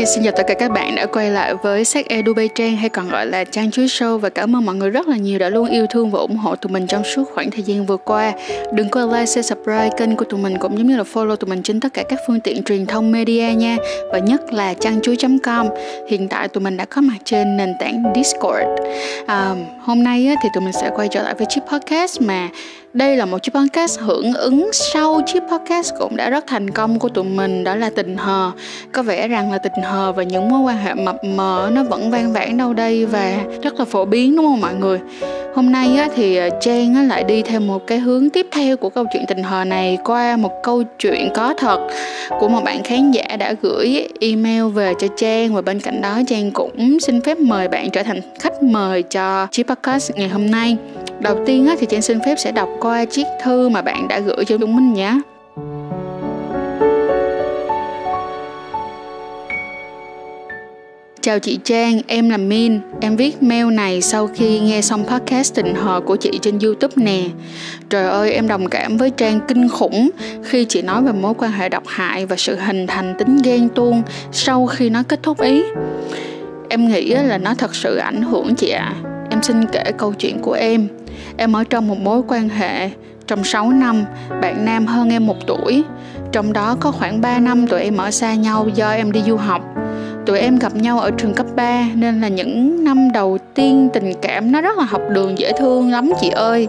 Hi, xin chào tất cả các bạn đã quay lại với sách Edu Bay Trang hay còn gọi là Trang Chuối Show và cảm ơn mọi người rất là nhiều đã luôn yêu thương và ủng hộ tụi mình trong suốt khoảng thời gian vừa qua. Đừng quên like, share, subscribe kênh của tụi mình cũng giống như là follow tụi mình trên tất cả các phương tiện truyền thông media nha và nhất là trang chuối.com. Hiện tại tụi mình đã có mặt trên nền tảng Discord. À, hôm nay thì tụi mình sẽ quay trở lại với chiếc podcast mà đây là một chiếc podcast hưởng ứng sau chiếc podcast cũng đã rất thành công của tụi mình đó là tình hờ. Có vẻ rằng là tình hờ và những mối quan hệ mập mờ nó vẫn vang vãn đâu đây và rất là phổ biến đúng không mọi người? Hôm nay á, thì à, trang á, lại đi theo một cái hướng tiếp theo của câu chuyện tình hờ này qua một câu chuyện có thật của một bạn khán giả đã gửi email về cho trang và bên cạnh đó trang cũng xin phép mời bạn trở thành khách mời cho chiếc podcast ngày hôm nay đầu tiên á, thì trang xin phép sẽ đọc qua chiếc thư mà bạn đã gửi cho chúng mình nhé Chào chị Trang, em là Min. Em viết mail này sau khi nghe xong podcast tình hờ của chị trên YouTube nè. Trời ơi, em đồng cảm với Trang kinh khủng khi chị nói về mối quan hệ độc hại và sự hình thành tính ghen tuông sau khi nó kết thúc ý. Em nghĩ là nó thật sự ảnh hưởng chị ạ. À. Em xin kể câu chuyện của em. Em ở trong một mối quan hệ trong 6 năm, bạn nam hơn em một tuổi. Trong đó có khoảng 3 năm tụi em ở xa nhau do em đi du học tụi em gặp nhau ở trường cấp 3 nên là những năm đầu tiên tình cảm nó rất là học đường dễ thương lắm chị ơi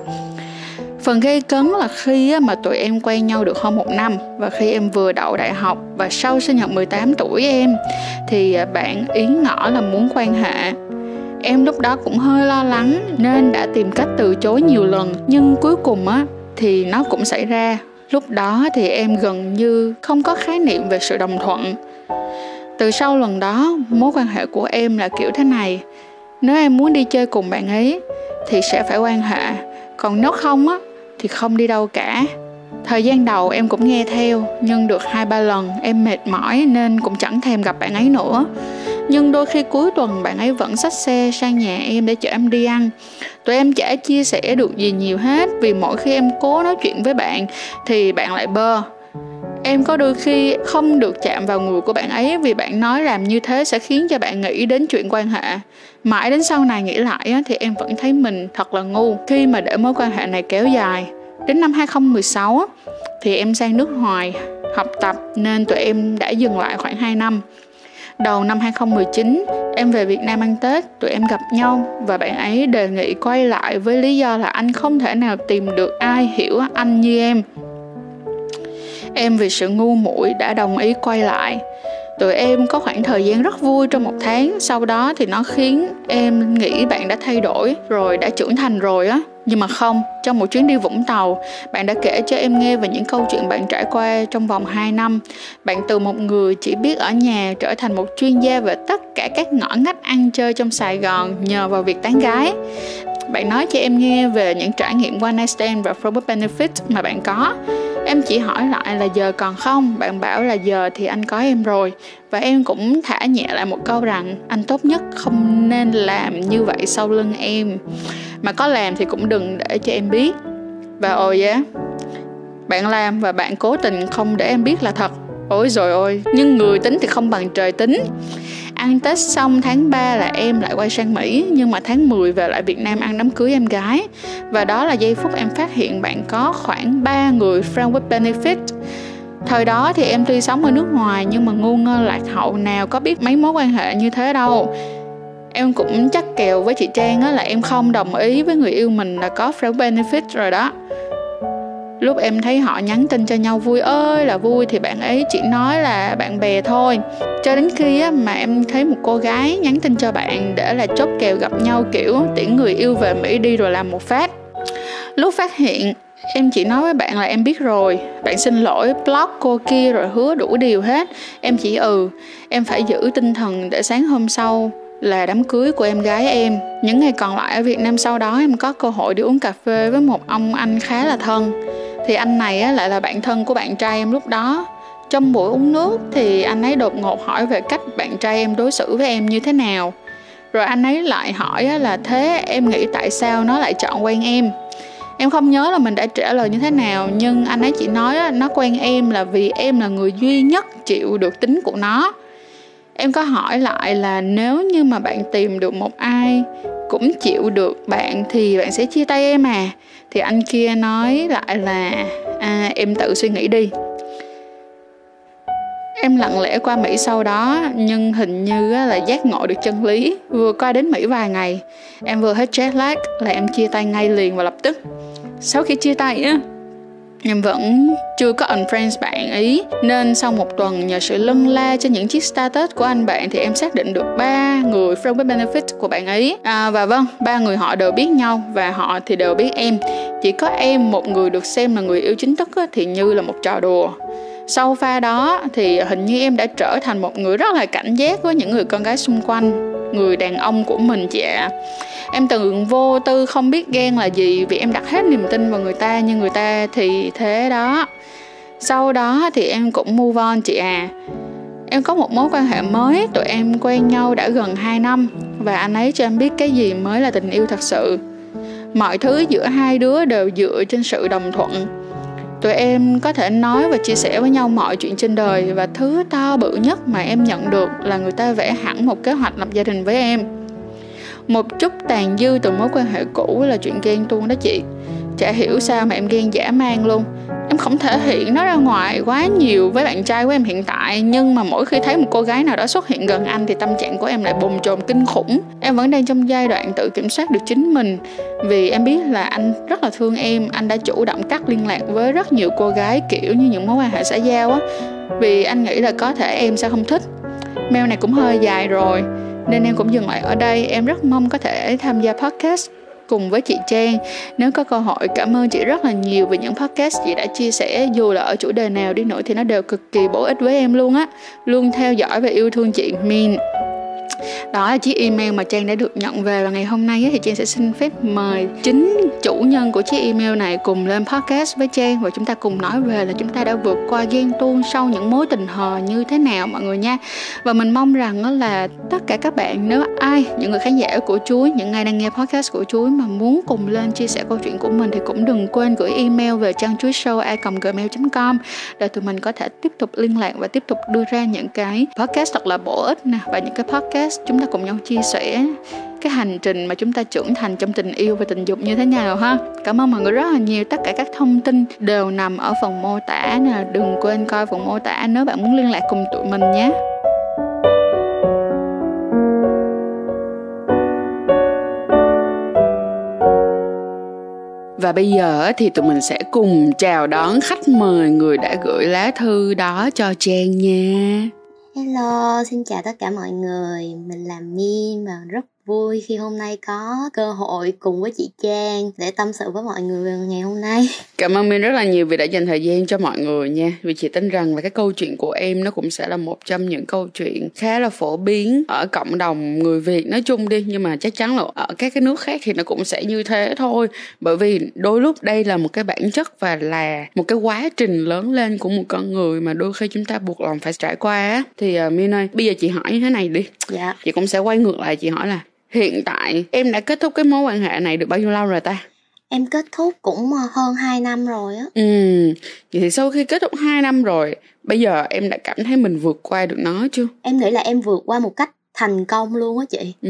Phần gây cấn là khi mà tụi em quen nhau được hơn một năm và khi em vừa đậu đại học và sau sinh nhật 18 tuổi em thì à, bạn ý ngỏ là muốn quan hệ. Em lúc đó cũng hơi lo lắng nên đã tìm cách từ chối nhiều lần, nhưng cuối cùng á, thì nó cũng xảy ra. Lúc đó thì em gần như không có khái niệm về sự đồng thuận. Từ sau lần đó, mối quan hệ của em là kiểu thế này. Nếu em muốn đi chơi cùng bạn ấy, thì sẽ phải quan hệ. Còn nếu không á, thì không đi đâu cả. Thời gian đầu em cũng nghe theo, nhưng được hai ba lần em mệt mỏi nên cũng chẳng thèm gặp bạn ấy nữa nhưng đôi khi cuối tuần bạn ấy vẫn xách xe sang nhà em để chở em đi ăn. Tụi em chả chia sẻ được gì nhiều hết, vì mỗi khi em cố nói chuyện với bạn thì bạn lại bơ. Em có đôi khi không được chạm vào người của bạn ấy vì bạn nói làm như thế sẽ khiến cho bạn nghĩ đến chuyện quan hệ. Mãi đến sau này nghĩ lại thì em vẫn thấy mình thật là ngu khi mà để mối quan hệ này kéo dài. Đến năm 2016 thì em sang nước ngoài học tập nên tụi em đã dừng lại khoảng 2 năm. Đầu năm 2019, em về Việt Nam ăn Tết, tụi em gặp nhau và bạn ấy đề nghị quay lại với lý do là anh không thể nào tìm được ai hiểu anh như em. Em vì sự ngu muội đã đồng ý quay lại tụi em có khoảng thời gian rất vui trong một tháng sau đó thì nó khiến em nghĩ bạn đã thay đổi rồi đã trưởng thành rồi á nhưng mà không, trong một chuyến đi Vũng Tàu, bạn đã kể cho em nghe về những câu chuyện bạn trải qua trong vòng 2 năm. Bạn từ một người chỉ biết ở nhà trở thành một chuyên gia về tất cả các ngõ ngách ăn chơi trong Sài Gòn nhờ vào việc tán gái. Bạn nói cho em nghe về những trải nghiệm one night stand và probable benefit mà bạn có em chỉ hỏi lại là giờ còn không? Bạn bảo là giờ thì anh có em rồi. Và em cũng thả nhẹ lại một câu rằng, anh tốt nhất không nên làm như vậy sau lưng em. Mà có làm thì cũng đừng để cho em biết. Và ôi giá bạn làm và bạn cố tình không để em biết là thật. Ôi rồi ôi, nhưng người tính thì không bằng trời tính ăn Tết xong tháng 3 là em lại quay sang Mỹ, nhưng mà tháng 10 về lại Việt Nam ăn đám cưới em gái. Và đó là giây phút em phát hiện bạn có khoảng 3 người friend with benefit. Thời đó thì em tuy sống ở nước ngoài, nhưng mà ngu ngơ lạc hậu nào có biết mấy mối quan hệ như thế đâu. Em cũng chắc kèo với chị Trang là em không đồng ý với người yêu mình là có friend benefit rồi đó lúc em thấy họ nhắn tin cho nhau vui ơi là vui thì bạn ấy chỉ nói là bạn bè thôi. Cho đến khi á, mà em thấy một cô gái nhắn tin cho bạn để là chốt kèo gặp nhau kiểu tiễn người yêu về mỹ đi rồi làm một phát. Lúc phát hiện em chỉ nói với bạn là em biết rồi. Bạn xin lỗi block cô kia rồi hứa đủ điều hết. Em chỉ ừ em phải giữ tinh thần để sáng hôm sau là đám cưới của em gái em. Những ngày còn lại ở việt nam sau đó em có cơ hội đi uống cà phê với một ông anh khá là thân thì anh này á, lại là bạn thân của bạn trai em lúc đó. Trong buổi uống nước thì anh ấy đột ngột hỏi về cách bạn trai em đối xử với em như thế nào. Rồi anh ấy lại hỏi á, là thế em nghĩ tại sao nó lại chọn quen em? Em không nhớ là mình đã trả lời như thế nào nhưng anh ấy chỉ nói á, nó quen em là vì em là người duy nhất chịu được tính của nó em có hỏi lại là nếu như mà bạn tìm được một ai cũng chịu được bạn thì bạn sẽ chia tay em à? Thì anh kia nói lại là à, em tự suy nghĩ đi. Em lặng lẽ qua mỹ sau đó nhưng hình như là giác ngộ được chân lý vừa qua đến mỹ vài ngày. Em vừa hết jet lag là em chia tay ngay liền và lập tức. Sau khi chia tay á em vẫn chưa có unfriends bạn ý. Nên sau một tuần nhờ sự lân la cho những chiếc status của anh bạn thì em xác định được ba người friend with benefit của bạn ấy à, và vâng ba người họ đều biết nhau và họ thì đều biết em. Chỉ có em một người được xem là người yêu chính thức thì như là một trò đùa. Sau pha đó thì hình như em đã trở thành một người rất là cảnh giác với những người con gái xung quanh người đàn ông của mình chị ạ. À. em từng vô tư không biết ghen là gì vì em đặt hết niềm tin vào người ta nhưng người ta thì thế đó. Sau đó thì em cũng move on chị à em có một mối quan hệ mới, tụi em quen nhau đã gần 2 năm và anh ấy cho em biết cái gì mới là tình yêu thật sự. Mọi thứ giữa hai đứa đều dựa trên sự đồng thuận tụi em có thể nói và chia sẻ với nhau mọi chuyện trên đời và thứ to bự nhất mà em nhận được là người ta vẽ hẳn một kế hoạch lập gia đình với em. Một chút tàn dư từ mối quan hệ cũ là chuyện ghen tuông đó chị. Chả hiểu sao mà em ghen dã man luôn em không thể hiện nó ra ngoài quá nhiều với bạn trai của em hiện tại, nhưng mà mỗi khi thấy một cô gái nào đó xuất hiện gần anh thì tâm trạng của em lại bùng trồn kinh khủng. Em vẫn đang trong giai đoạn tự kiểm soát được chính mình, vì em biết là anh rất là thương em, anh đã chủ động cắt liên lạc với rất nhiều cô gái kiểu như những mối quan hệ xã giao á, vì anh nghĩ là có thể em sẽ không thích. Mail này cũng hơi dài rồi, nên em cũng dừng lại ở đây. Em rất mong có thể tham gia podcast cùng với chị Trang. Nếu có cơ hội cảm ơn chị rất là nhiều vì những podcast chị đã chia sẻ, dù là ở chủ đề nào đi nữa thì nó đều cực kỳ bổ ích với em luôn á. Luôn theo dõi và yêu thương chị, Min đó là chiếc email mà trang đã được nhận về và ngày hôm nay thì trang sẽ xin phép mời chính chủ nhân của chiếc email này cùng lên podcast với trang và chúng ta cùng nói về là chúng ta đã vượt qua ghen tuông sau những mối tình hờ như thế nào, mọi người nha. Và mình mong rằng là tất cả các bạn, nếu ai, những người khán giả của chuối, những ai đang nghe podcast của chuối mà muốn cùng lên chia sẻ câu chuyện của mình thì cũng đừng quên gửi email về trang chuối show a gmail com để tụi mình có thể tiếp tục liên lạc và tiếp tục đưa ra những cái podcast thật là bổ ích nè và những cái podcast podcast, chúng ta cùng nhau chia sẻ cái hành trình mà chúng ta trưởng thành trong tình yêu và tình dục như thế nào ha. Cảm ơn mọi người rất là nhiều. Tất cả các thông tin đều nằm ở phần mô tả nè. Đừng quên coi phần mô tả nếu bạn muốn liên lạc cùng tụi mình nhé. Và bây giờ thì tụi mình sẽ cùng chào đón khách mời người đã gửi lá thư đó cho Trang nha. Hello, xin chào tất cả mọi người. Mình là Mi và rất vui khi hôm nay có cơ hội cùng với chị Trang để tâm sự với mọi người ngày hôm nay. Cảm ơn Min rất là nhiều vì đã dành thời gian cho mọi người nha. Vì chị tin rằng là cái câu chuyện của em nó cũng sẽ là một trong những câu chuyện khá là phổ biến ở cộng đồng người Việt nói chung đi nhưng mà chắc chắn là ở các cái nước khác thì nó cũng sẽ như thế thôi. Bởi vì đôi lúc đây là một cái bản chất và là một cái quá trình lớn lên của một con người mà đôi khi chúng ta buộc lòng phải trải qua Thì uh, Min ơi, bây giờ chị hỏi như thế này đi. Dạ. Chị cũng sẽ quay ngược lại chị hỏi là hiện tại em đã kết thúc cái mối quan hệ này được bao nhiêu lâu rồi ta? Em kết thúc cũng ờ, hơn 2 năm rồi á. Ừ vậy thì sau khi kết thúc 2 năm rồi bây giờ em đã cảm thấy mình vượt qua được nó chưa? Em nghĩ là em vượt qua một cách thành công luôn á chị. Ừ.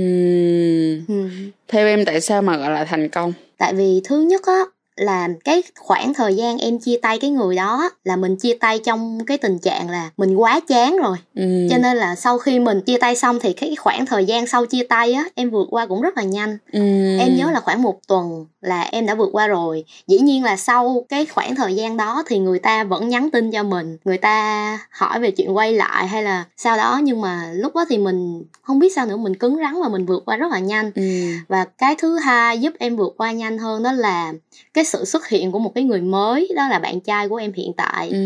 ừ. Theo em tại sao mà gọi là thành công? Tại vì thứ nhất á là cái khoảng thời gian em chia tay cái người đó là mình chia tay trong cái tình trạng là mình quá chán rồi ừ. cho nên là sau khi mình chia tay xong thì cái khoảng thời gian sau chia tay á em vượt qua cũng rất là nhanh ừ. em nhớ là khoảng một tuần là em đã vượt qua rồi dĩ nhiên là sau cái khoảng thời gian đó thì người ta vẫn nhắn tin cho mình người ta hỏi về chuyện quay lại hay là sau đó nhưng mà lúc đó thì mình không biết sao nữa mình cứng rắn và mình vượt qua rất là nhanh ừ. và cái thứ hai giúp em vượt qua nhanh hơn đó là cái sự xuất hiện của một cái người mới đó là bạn trai của em hiện tại ừ.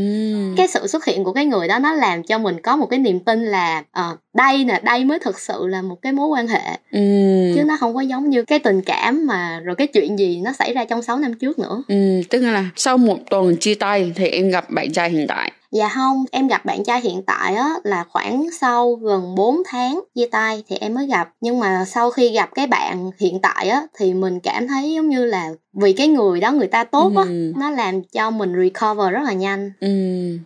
cái sự xuất hiện của cái người đó nó làm cho mình có một cái niềm tin là uh, đây nè đây mới thực sự là một cái mối quan hệ. Ừ. chứ nó không có giống như cái tình cảm mà rồi cái chuyện gì nó xảy ra trong 6 năm trước nữa. Ừ tức là sau một tuần chia tay thì em gặp bạn trai hiện tại Dạ không, em gặp bạn trai hiện tại á là khoảng sau gần 4 tháng chia tay thì em mới gặp. Nhưng mà sau khi gặp cái bạn hiện tại á thì mình cảm thấy giống như là vì cái người đó người ta tốt á ừ. nó làm cho mình recover rất là nhanh ừ.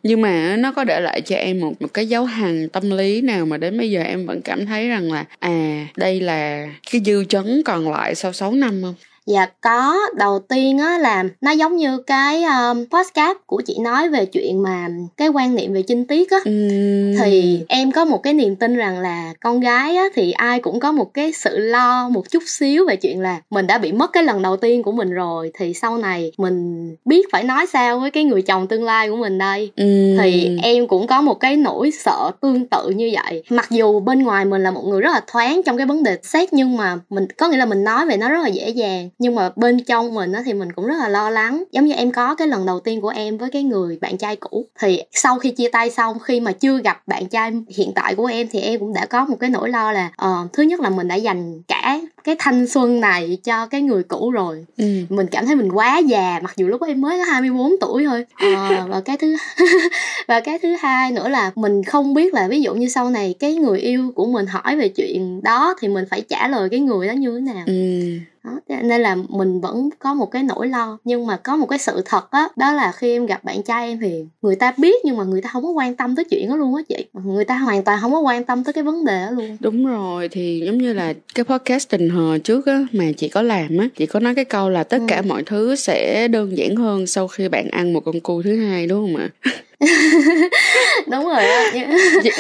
nhưng mà nó có để lại cho em một một cái dấu hằn tâm lý nào mà đến bây giờ em vẫn cảm thấy rằng là à đây là cái dư chấn còn lại sau 6 năm không Dạ có, đầu tiên á là nó giống như cái um, podcast của chị nói về chuyện mà cái quan niệm về chinh tiết á. Uhm. thì em có một cái niềm tin rằng là con gái á thì ai cũng có một cái sự lo một chút xíu về chuyện là mình đã bị mất cái lần đầu tiên của mình rồi thì sau này mình biết phải nói sao với cái người chồng tương lai của mình đây. Uhm. thì em cũng có một cái nỗi sợ tương tự như vậy. Mặc dù bên ngoài mình là một người rất là thoáng trong cái vấn đề xét nhưng mà mình có nghĩa là mình nói về nó rất là dễ dàng nhưng mà bên trong mình á thì mình cũng rất là lo lắng. Giống như em có cái lần đầu tiên của em với cái người bạn trai cũ. Thì sau khi chia tay xong khi mà chưa gặp bạn trai hiện tại của em thì em cũng đã có một cái nỗi lo là uh, thứ nhất là mình đã dành cả cái thanh xuân này cho cái người cũ rồi. Ừ. mình cảm thấy mình quá già mặc dù lúc em mới có 24 tuổi thôi. À, và cái thứ và cái thứ hai nữa là mình không biết là ví dụ như sau này cái người yêu của mình hỏi về chuyện đó thì mình phải trả lời cái người đó như thế nào. Ừ. Đó, nên là mình vẫn có một cái nỗi lo nhưng mà có một cái sự thật á đó, đó là khi em gặp bạn trai em thì người ta biết nhưng mà người ta không có quan tâm tới chuyện đó luôn á chị. Người ta hoàn toàn không có quan tâm tới cái vấn đề đó luôn. Đúng rồi thì giống như là cái podcast tình hờ trước á mà chị có làm á chị có nói cái câu là tất ừ. cả mọi thứ sẽ đơn giản hơn sau khi bạn ăn một con cu thứ hai đúng không ạ đúng rồi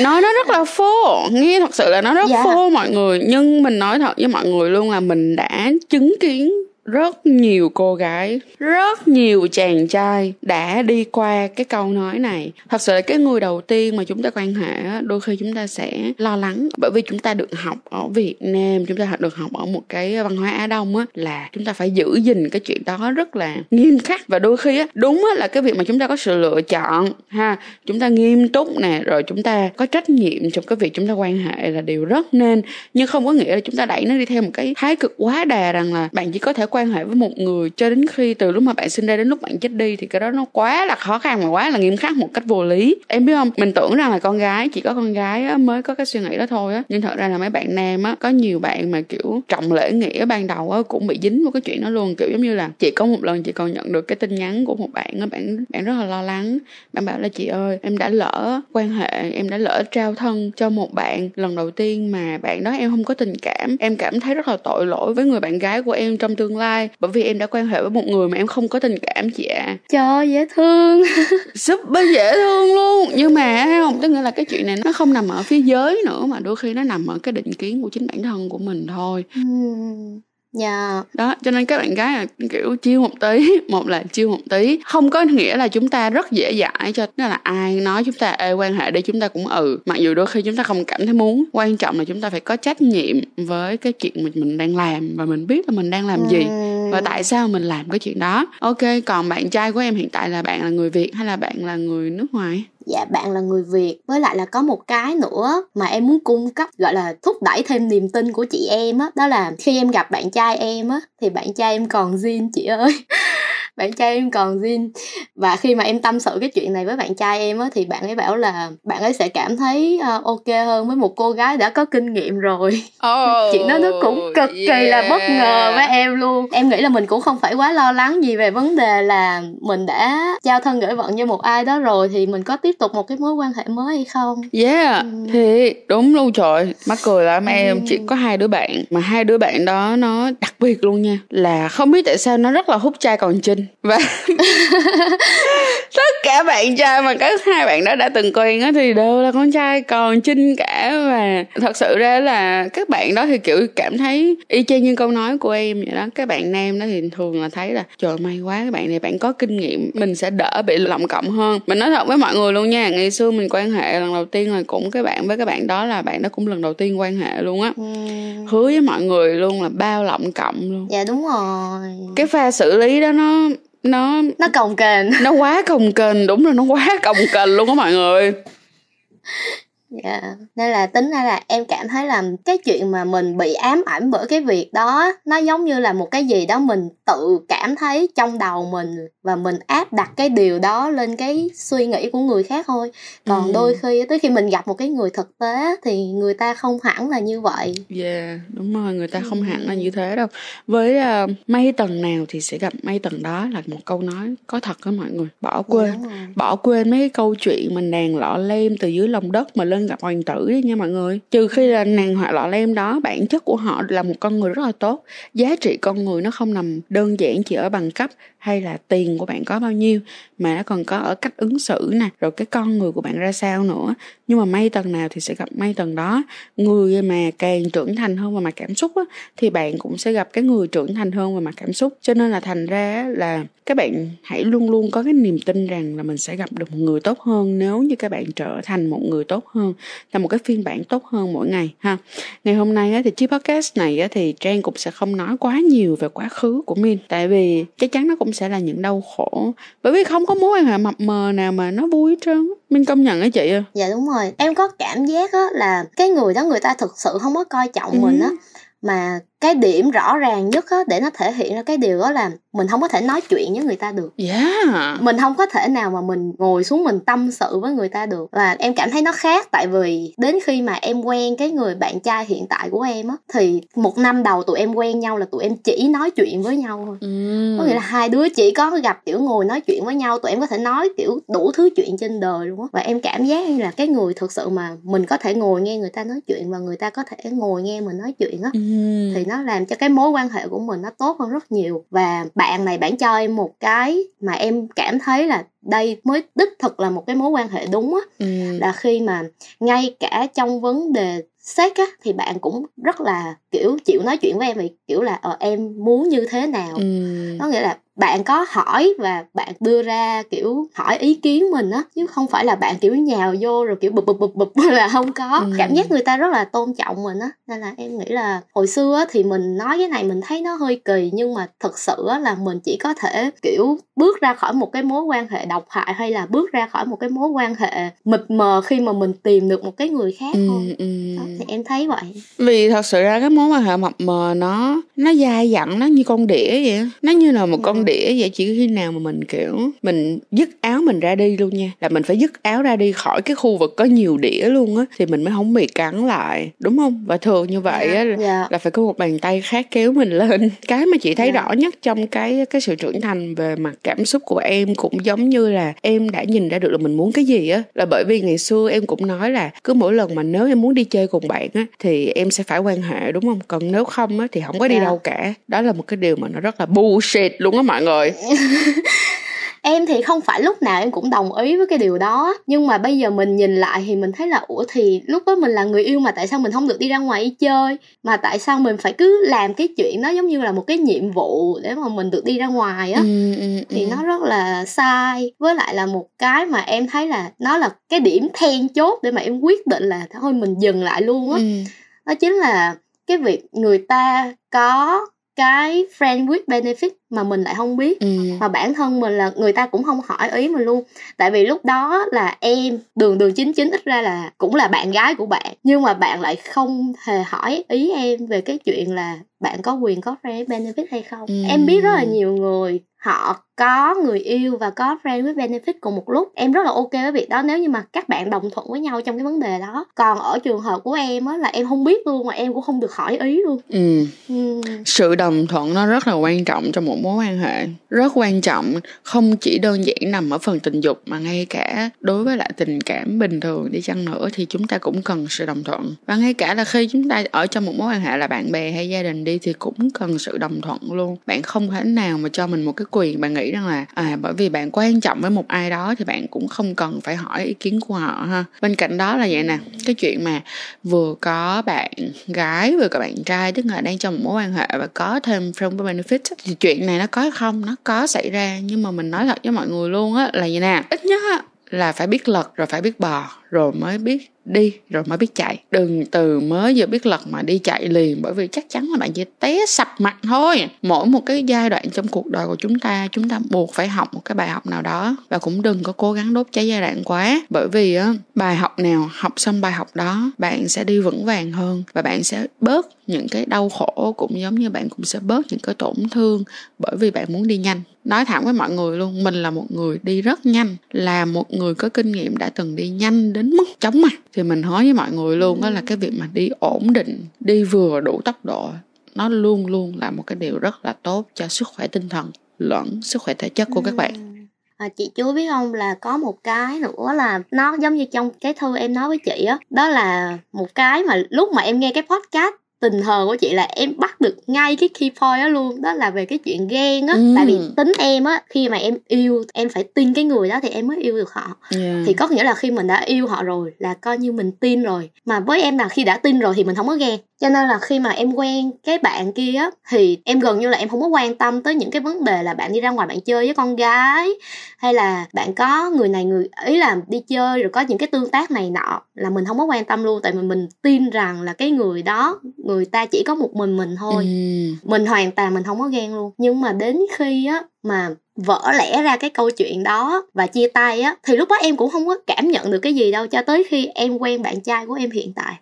nói nó rất là phô nghe thật sự là nó rất dạ. phô mọi người nhưng mình nói thật với mọi người luôn là mình đã chứng kiến rất nhiều cô gái rất nhiều chàng trai đã đi qua cái câu nói này thật sự là cái người đầu tiên mà chúng ta quan hệ đôi khi chúng ta sẽ lo lắng bởi vì chúng ta được học ở việt nam chúng ta được học ở một cái văn hóa á đông á là chúng ta phải giữ gìn cái chuyện đó rất là nghiêm khắc và đôi khi á đúng á là cái việc mà chúng ta có sự lựa chọn ha chúng ta nghiêm túc nè rồi chúng ta có trách nhiệm trong cái việc chúng ta quan hệ là điều rất nên nhưng không có nghĩa là chúng ta đẩy nó đi theo một cái thái cực quá đà rằng là bạn chỉ có thể quan quan hệ với một người cho đến khi từ lúc mà bạn sinh ra đến lúc bạn chết đi thì cái đó nó quá là khó khăn và quá là nghiêm khắc một cách vô lý. Em biết không? Mình tưởng rằng là con gái chỉ có con gái á, mới có cái suy nghĩ đó thôi á. Nhưng thật ra là mấy bạn nam á có nhiều bạn mà kiểu trọng lễ nghĩa ban đầu á cũng bị dính vào cái chuyện đó luôn. Kiểu giống như là chị có một lần chị còn nhận được cái tin nhắn của một bạn á bạn bạn rất là lo lắng. Bạn bảo là chị ơi em đã lỡ quan hệ em đã lỡ trao thân cho một bạn lần đầu tiên mà bạn đó em không có tình cảm. Em cảm thấy rất là tội lỗi với người bạn gái của em trong tương lai lai bởi vì em đã quan hệ với một người mà em không có tình cảm chị ạ. À. trời dễ thương. Super dễ thương luôn. Nhưng mà không tức nghĩa là cái chuyện này nó không nằm ở phía giới nữa mà đôi khi nó nằm ở cái định kiến của chính bản thân của mình thôi. Ừ yeah. đó cho nên các bạn gái là kiểu chiêu một tí một là chiêu một tí. Không có nghĩa là chúng ta rất dễ dãi cho nên là ai nói chúng ta ê quan hệ đi chúng ta cũng ừ. Mặc dù đôi khi chúng ta không cảm thấy muốn quan trọng là chúng ta phải có trách nhiệm với cái chuyện mà mình đang làm và mình biết là mình đang làm gì và tại sao mình làm cái chuyện đó? Ok còn bạn trai của em hiện tại là bạn là người việt hay là bạn là người nước ngoài? Dạ bạn là người việt. Với lại là có một cái nữa mà em muốn cung cấp gọi là thúc đẩy thêm niềm tin của chị em á đó, là khi em gặp bạn trai em á thì bạn trai em còn zin chị ơi bạn trai em còn zin và khi mà em tâm sự cái chuyện này với bạn trai em á thì bạn ấy bảo là bạn ấy sẽ cảm thấy uh, ok hơn với một cô gái đã có kinh nghiệm rồi oh, chuyện đó nó cũng cực yeah. kỳ là bất ngờ với em luôn em nghĩ là mình cũng không phải quá lo lắng gì về vấn đề là mình đã giao thân gửi vận cho một ai đó rồi thì mình có tiếp tục một cái mối quan hệ mới hay không yeah ừ. thì đúng luôn trời mắc cười lắm ừ. em chỉ có hai đứa bạn mà hai đứa bạn đó nó đặc biệt luôn nha là không biết tại sao nó rất là hút trai còn trinh và tất cả bạn trai mà các hai bạn đó đã từng quen á thì đều là con trai còn trinh cả. Và thật sự ra là các bạn đó thì kiểu cảm thấy y chang như câu nói của em vậy đó. Các bạn nam đó thì thường là thấy là trời may quá các bạn này bạn có kinh nghiệm mình sẽ đỡ bị lộng cộng hơn. Mình nói thật với mọi người luôn nha ngày xưa mình quan hệ lần đầu tiên là cũng cái bạn với các bạn đó là bạn đó cũng lần đầu tiên quan hệ luôn á. Ừ. hứa với mọi người luôn là bao lộng cộng luôn. Dạ đúng rồi. Cái pha xử lý đó nó nó nó cồng kềnh. nó quá cồng kềnh. Đúng rồi nó quá cồng kềnh luôn á mọi người yeah. Dạ. nên là tính ra là em cảm thấy là cái chuyện mà mình bị ám ảnh bởi cái việc đó nó giống như là một cái gì đó mình tự cảm thấy trong đầu mình và mình áp đặt cái điều đó lên cái suy nghĩ của người khác thôi còn ừ. đôi khi tới khi mình gặp một cái người thực tế thì người ta không hẳn là như vậy yeah đúng rồi người ta không ừ. hẳn là như thế đâu với uh, mây tầng nào thì sẽ gặp mây tầng đó là một câu nói có thật đó mọi người bỏ quên yeah. bỏ quên mấy cái câu chuyện mình nàng lọ lem từ dưới lòng đất mà lên gặp hoàng tử đi nha mọi người. Trừ khi là nàng họa lọ lem đó, bản chất của họ là một con người rất là tốt. Giá trị con người nó không nằm đơn giản chỉ ở bằng cấp hay là tiền của bạn có bao nhiêu mà nó còn có ở cách ứng xử nè rồi cái con người của bạn ra sao nữa. Nhưng mà may tầng nào thì sẽ gặp may tầng đó. Người mà càng trưởng thành hơn về mặt cảm xúc á, thì bạn cũng sẽ gặp cái người trưởng thành hơn về mặt cảm xúc. Cho nên là thành ra là các bạn hãy luôn luôn có cái niềm tin rằng là mình sẽ gặp được một người tốt hơn nếu như các bạn trở thành một người tốt hơn là một cái phiên bản tốt hơn mỗi ngày ha. Ngày hôm nay á, thì chiếc podcast này á, thì trang cũng sẽ không nói quá nhiều về quá khứ của min tại vì chắc chắn nó cũng sẽ là những đau khổ. Bởi vì không có mối quan hệ mập mờ nào mà nó vui hết trơn mình công nhận á chị à dạ đúng rồi. Em có cảm giác á là cái người đó người ta thực sự không có coi trọng ừ. mình á. Mà cái điểm rõ ràng nhất á để nó thể hiện ra cái điều đó là mình không có thể nói chuyện với người ta được yeah. mình không có thể nào mà mình ngồi xuống mình tâm sự với người ta được và em cảm thấy nó khác tại vì đến khi mà em quen cái người bạn trai hiện tại của em á thì một năm đầu tụi em quen nhau là tụi em chỉ nói chuyện với nhau thôi mm. có nghĩa là hai đứa chỉ có gặp kiểu ngồi nói chuyện với nhau tụi em có thể nói kiểu đủ thứ chuyện trên đời luôn á và em cảm giác như là cái người thực sự mà mình có thể ngồi nghe người ta nói chuyện và người ta có thể ngồi nghe mình nói chuyện á mm. thì nó làm cho cái mối quan hệ của mình nó tốt hơn rất nhiều và bạn này bạn cho em một cái mà em cảm thấy là đây mới đích thực là một cái mối quan hệ đúng á ừ. là khi mà ngay cả trong vấn đề sex á thì bạn cũng rất là kiểu chịu nói chuyện với em vì kiểu là ờ em muốn như thế nào ừ. có nghĩa là bạn có hỏi và bạn đưa ra kiểu hỏi ý kiến mình á chứ không phải là bạn kiểu nhào vô rồi kiểu bụp bụp bụp bụp là không có ừ. cảm giác người ta rất là tôn trọng mình á nên là em nghĩ là hồi xưa á thì mình nói cái này mình thấy nó hơi kỳ nhưng mà thực sự á là mình chỉ có thể kiểu bước ra khỏi một cái mối quan hệ độc hại hay là bước ra khỏi một cái mối quan hệ mịt mờ khi mà mình tìm được một cái người khác ừ, thôi ừ. Đó, thì em thấy vậy vì thật sự ra cái mối quan hệ mập mờ nó nó dai dẳng nó như con đĩa vậy nó như là một ừ. Đĩa vậy chỉ khi nào mà mình kiểu mình dứt áo mình ra đi luôn nha là mình phải dứt áo ra đi khỏi cái khu vực có nhiều đĩa luôn á thì mình mới không bị cắn lại đúng không và thường như vậy á yeah. Dạ. là phải có một bàn tay khác kéo mình lên cái mà chị thấy yeah. Dạ. rõ nhất trong cái cái sự trưởng thành về mặt cảm xúc của em cũng giống như là em đã nhìn ra được là mình muốn cái gì á là bởi vì ngày xưa em cũng nói là cứ mỗi lần mà nếu em muốn đi chơi cùng bạn á thì em sẽ phải quan hệ đúng không còn nếu không á thì không có đi yeah. Dạ. đâu cả đó là một cái điều mà nó rất là bullshit luôn á mọi người em thì không phải lúc nào em cũng đồng ý với cái điều đó nhưng mà bây giờ mình nhìn lại thì mình thấy là ủa thì lúc đó mình là người yêu mà tại sao mình không được đi ra ngoài đi chơi? Mà tại sao mình phải cứ làm cái chuyện đó giống như là một cái nhiệm vụ để mà mình được đi ra ngoài á? Ừ, ừ, thì ừ. nó rất là sai. Với lại là một cái mà em thấy là nó là cái điểm then chốt để mà em quyết định là thôi mình dừng lại luôn á. Ừ. đó chính là cái việc người ta có cái friend with benefit mà mình lại không biết ừ. mà bản thân mình là người ta cũng không hỏi ý mình luôn tại vì lúc đó là em đường đường chính chính ít ra là cũng là bạn gái của bạn nhưng mà bạn lại không hề hỏi ý em về cái chuyện là bạn có quyền có friend benefit hay không ừ. em biết rất là nhiều người họ có người yêu và có friend với benefit cùng một lúc em rất là ok với việc đó. Nếu như mà các bạn đồng thuận với nhau trong cái vấn đề đó còn ở trường hợp của em á là em không biết luôn mà em cũng không được hỏi ý luôn. Ừ. ừ. sự đồng thuận nó rất là quan trọng trong một mối quan hệ. Rất quan trọng không chỉ đơn giản nằm ở phần tình dục mà ngay cả đối với lại tình cảm bình thường đi chăng nữa thì chúng ta cũng cần sự đồng thuận. Và ngay cả là khi chúng ta ở trong một mối quan hệ là bạn bè hay gia đình đi thì cũng cần sự đồng thuận luôn. Bạn không thể nào mà cho mình một cái quyền bạn nghĩ rằng là à bởi vì bạn quan trọng với một ai đó thì bạn cũng không cần phải hỏi ý kiến của họ ha. Bên cạnh đó là vậy nè, cái chuyện mà vừa có bạn gái, vừa có bạn trai, tức là đang trong một mối quan hệ và có thêm friend với benefit thì chuyện này nó có không? Nó có xảy ra, nhưng mà mình nói thật với mọi người luôn á là vậy nè. Ít nhất á là phải biết lật, rồi phải biết bò, rồi mới biết đi, rồi mới biết chạy. Đừng từ mới giờ biết lật mà đi chạy liền, bởi vì chắc chắn là bạn chỉ té sập mặt thôi. Mỗi một cái giai đoạn trong cuộc đời của chúng ta chúng ta buộc phải học một cái bài học nào đó. Và cũng đừng có cố gắng đốt cháy giai đoạn quá. Bởi vì á, bài học nào, học xong bài học đó, bạn sẽ đi vững vàng hơn và bạn sẽ bớt những cái đau khổ cũng giống như bạn cũng sẽ bớt những cái tổn thương bởi vì bạn muốn đi nhanh. Nói thẳng với mọi người luôn mình là một người đi rất nhanh là một người có kinh nghiệm đã từng đi nhanh đến mức chóng mặt. Thì mình nói với mọi người luôn đó là cái việc mà đi ổn định đi vừa đủ tốc độ nó luôn luôn là một cái điều rất là tốt cho sức khỏe tinh thần lẫn sức khỏe thể chất của các bạn. À, chị chú biết không là có một cái nữa là nó giống như trong cái thư em nói với chị á đó, đó là một cái mà lúc mà em nghe cái podcast tình hờ của chị là em bắt được ngay cái key point đó luôn đó là về cái chuyện ghen á ừ. tại vì tính em á khi mà em yêu em phải tin cái người đó thì em mới yêu được họ yeah. thì có nghĩa là khi mình đã yêu họ rồi là coi như mình tin rồi mà với em là khi đã tin rồi thì mình không có ghen cho nên là khi mà em quen cái bạn kia á thì em gần như là em không có quan tâm tới những cái vấn đề là bạn đi ra ngoài bạn chơi với con gái hay là bạn có người này người ý là đi chơi rồi có những cái tương tác này nọ là mình không có quan tâm luôn. Tại vì mình tin rằng là cái người đó người ta chỉ có một mình mình thôi. Ừ. mình hoàn toàn mình không có ghen luôn. Nhưng mà đến khi á mà vỡ lẽ ra cái câu chuyện đó và chia tay á thì lúc đó em cũng không có cảm nhận được cái gì đâu cho tới khi em quen bạn trai của em hiện tại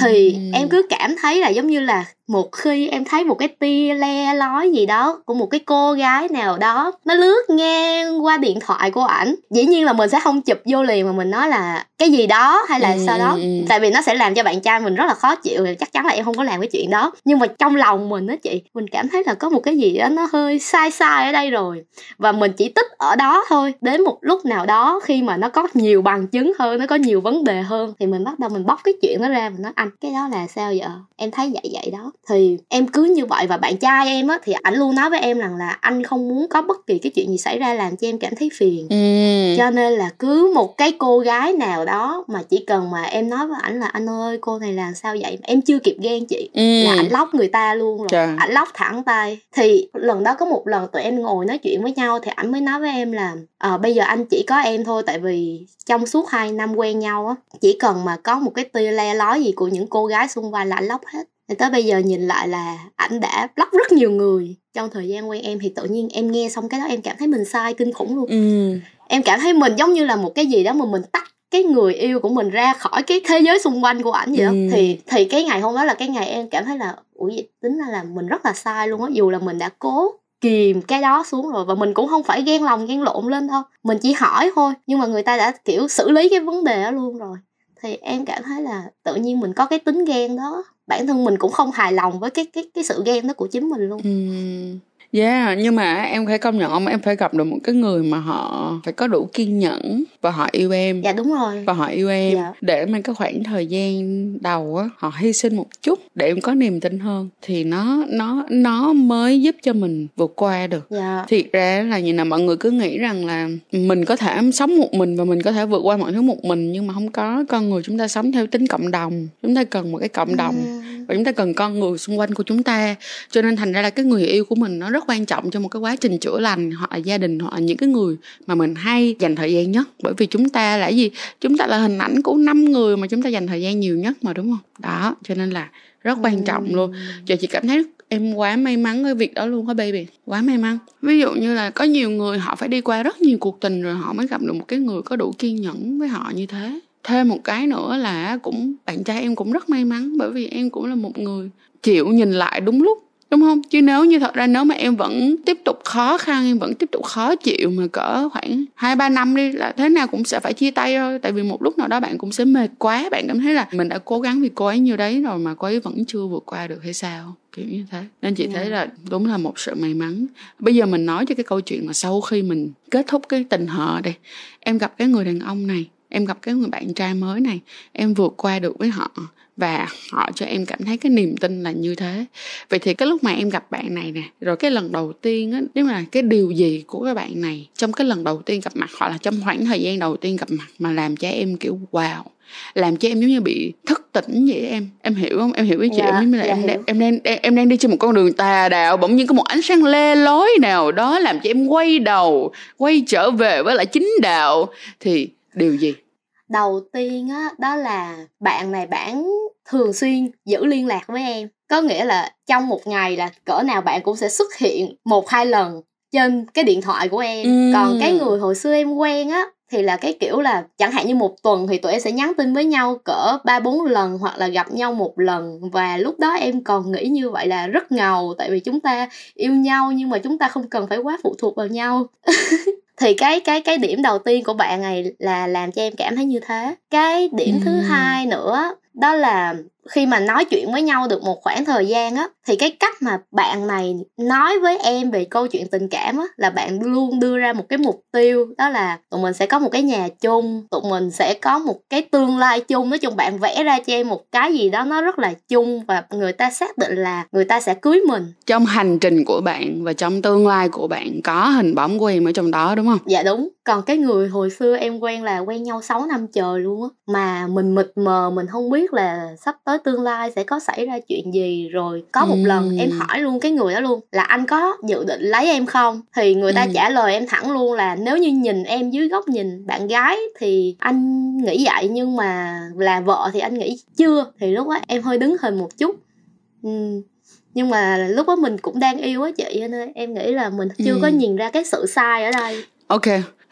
thì em cứ cảm thấy là giống như là một khi em thấy một cái tia le lói gì đó của một cái cô gái nào đó nó lướt ngang qua điện thoại của ảnh dĩ nhiên là mình sẽ không chụp vô liền mà mình nói là cái gì đó? hay là ừ, sao đó. ừ. tại vì nó sẽ làm cho bạn trai mình rất là khó chịu chắc chắn là em không có làm cái chuyện đó. Nhưng mà trong lòng mình đó chị mình cảm thấy là có một cái gì đó nó hơi sai sai ở đây rồi. Và mình chỉ tích ở đó thôi. Đến một lúc nào đó khi mà nó có nhiều bằng chứng hơn nó có nhiều vấn đề hơn thì mình bắt đầu mình bóc cái chuyện đó ra mình nói anh cái đó là sao vậy? Em thấy vậy vậy đó thì em cứ như vậy và bạn trai em á thì ảnh luôn nói với em rằng là anh không muốn có bất kỳ cái chuyện gì xảy ra làm cho em cảm thấy phiền ừ. cho nên là cứ một cái cô gái nào đó mà chỉ cần mà em nói với ảnh là anh ơi cô này làm sao vậy em chưa kịp ghen chị ừ. là ảnh lóc người ta luôn rồi Trời. ảnh lóc thẳng tay thì lần đó có một lần tụi em ngồi nói chuyện với nhau thì ảnh mới nói với em là à, bây giờ anh chỉ có em thôi tại vì trong suốt hai năm quen nhau á chỉ cần mà có một cái tia le lói gì của những cô gái xung quanh là anh lóc hết thì tới bây giờ nhìn lại là ảnh đã block rất nhiều người. Trong thời gian quen em thì tự nhiên em nghe xong cái đó em cảm thấy mình sai kinh khủng luôn. Ừ. em cảm thấy mình giống như là một cái gì đó mà mình tắt cái người yêu của mình ra khỏi cái thế giới xung quanh của ảnh vậy đó. Ừ. thì thì cái ngày hôm đó là cái ngày em cảm thấy là ủa vậy tính ra là mình rất là sai luôn á dù là mình đã cố kìm cái đó xuống rồi và mình cũng không phải ghen lòng ghen lộn lên đâu mình chỉ hỏi thôi nhưng mà người ta đã kiểu xử lý cái vấn đề đó luôn rồi thì em cảm thấy là tự nhiên mình có cái tính ghen đó, bản thân mình cũng không hài lòng với cái cái cái sự ghen đó của chính mình luôn ừ. Yeah, nhưng mà em phải công nhận không em phải gặp được một cái người mà họ phải có đủ kiên nhẫn và họ yêu em. Dạ đúng rồi. Và họ yêu em dạ. để mà cái khoảng thời gian đầu á họ hy sinh một chút để em có niềm tin hơn thì nó nó nó mới giúp cho mình vượt qua được. Dạ. Thiệt ra là như nào mọi người cứ nghĩ rằng là mình có thể sống một mình và mình có thể vượt qua mọi thứ một mình nhưng mà không có con người chúng ta sống theo tính cộng đồng. Chúng ta cần một cái cộng đồng ừ. Và chúng ta cần con người xung quanh của chúng ta. Cho nên thành ra là cái người yêu của mình nó rất quan trọng trong một cái quá trình chữa lành hoặc là gia đình hoặc là những cái người mà mình hay dành thời gian nhất. Bởi vì chúng ta là gì? Chúng ta là hình ảnh của năm người mà chúng ta dành thời gian nhiều nhất mà đúng không? Đó cho nên là rất quan trọng luôn. Giờ chị cảm thấy em quá may mắn cái việc đó luôn hả baby. Quá may mắn. Ví dụ như là có nhiều người họ phải đi qua rất nhiều cuộc tình rồi họ mới gặp được một cái người có đủ kiên nhẫn với họ như thế thêm một cái nữa là cũng bạn trai em cũng rất may mắn bởi vì em cũng là một người chịu nhìn lại đúng lúc đúng không? Chứ nếu như thật ra nếu mà em vẫn tiếp tục khó khăn em vẫn tiếp tục khó chịu mà cỡ khoảng hai ba năm đi là thế nào cũng sẽ phải chia tay thôi. Tại vì một lúc nào đó bạn cũng sẽ mệt quá bạn cảm thấy là mình đã cố gắng vì cô ấy như đấy rồi mà cô ấy vẫn chưa vượt qua được hay sao? Kiểu như thế. Nên chị yeah. thấy là đúng là một sự may mắn. Bây giờ mình nói cho cái câu chuyện mà sau khi mình kết thúc cái tình họ đây em gặp cái người đàn ông này em gặp cái người bạn trai mới này em vượt qua được với họ và họ cho em cảm thấy cái niềm tin là như thế. Vậy thì cái lúc mà em gặp bạn này nè rồi cái lần đầu tiên á nếu mà cái điều gì của cái bạn này trong cái lần đầu tiên gặp mặt hoặc là trong khoảng thời gian đầu tiên gặp mặt mà làm cho em kiểu wow làm cho em giống như bị thức tỉnh vậy em. Em hiểu không? Em hiểu ý chị dạ, em giống như là dạ, em đang, em đang em, em đang đi trên một con đường tà đạo bỗng nhiên có một ánh sáng le lói nào đó làm cho em quay đầu quay trở về với lại chính đạo. Thì điều gì đầu tiên á đó là bạn này bạn thường xuyên giữ liên lạc với em. Có nghĩa là trong một ngày là cỡ nào bạn cũng sẽ xuất hiện một hai lần trên cái điện thoại của em. Ừ. còn cái người hồi xưa em quen á thì là cái kiểu là chẳng hạn như một tuần thì tụi em sẽ nhắn tin với nhau cỡ ba bốn lần hoặc là gặp nhau một lần. Và lúc đó em còn nghĩ như vậy là rất ngầu tại vì chúng ta yêu nhau nhưng mà chúng ta không cần phải quá phụ thuộc vào nhau thì cái cái cái điểm đầu tiên của bạn này là làm cho em cảm thấy như thế cái điểm ừ. thứ hai nữa đó là khi mà nói chuyện với nhau được một khoảng thời gian á thì cái cách mà bạn này nói với em về câu chuyện tình cảm á là bạn luôn đưa ra một cái mục tiêu đó là tụi mình sẽ có một cái nhà chung tụi mình sẽ có một cái tương lai chung. Nói chung bạn vẽ ra cho em một cái gì đó nó rất là chung và người ta xác định là người ta sẽ cưới mình. Trong hành trình của bạn và trong tương lai của bạn có hình bóng của em ở trong đó đúng không? Dạ đúng còn cái người hồi xưa em quen là quen nhau 6 năm trời luôn á mà mình mịt mờ mình không biết là sắp tới tương lai sẽ có xảy ra chuyện gì rồi có một ừ. lần em hỏi luôn cái người đó luôn là anh có dự định lấy em không thì người ta ừ. trả lời em thẳng luôn là nếu như nhìn em dưới góc nhìn bạn gái thì anh nghĩ vậy nhưng mà là vợ thì anh nghĩ chưa thì lúc đó em hơi đứng hình một chút ừ nhưng mà lúc đó mình cũng đang yêu á chị nên em nghĩ là mình chưa ừ. có nhìn ra cái sự sai ở đây ok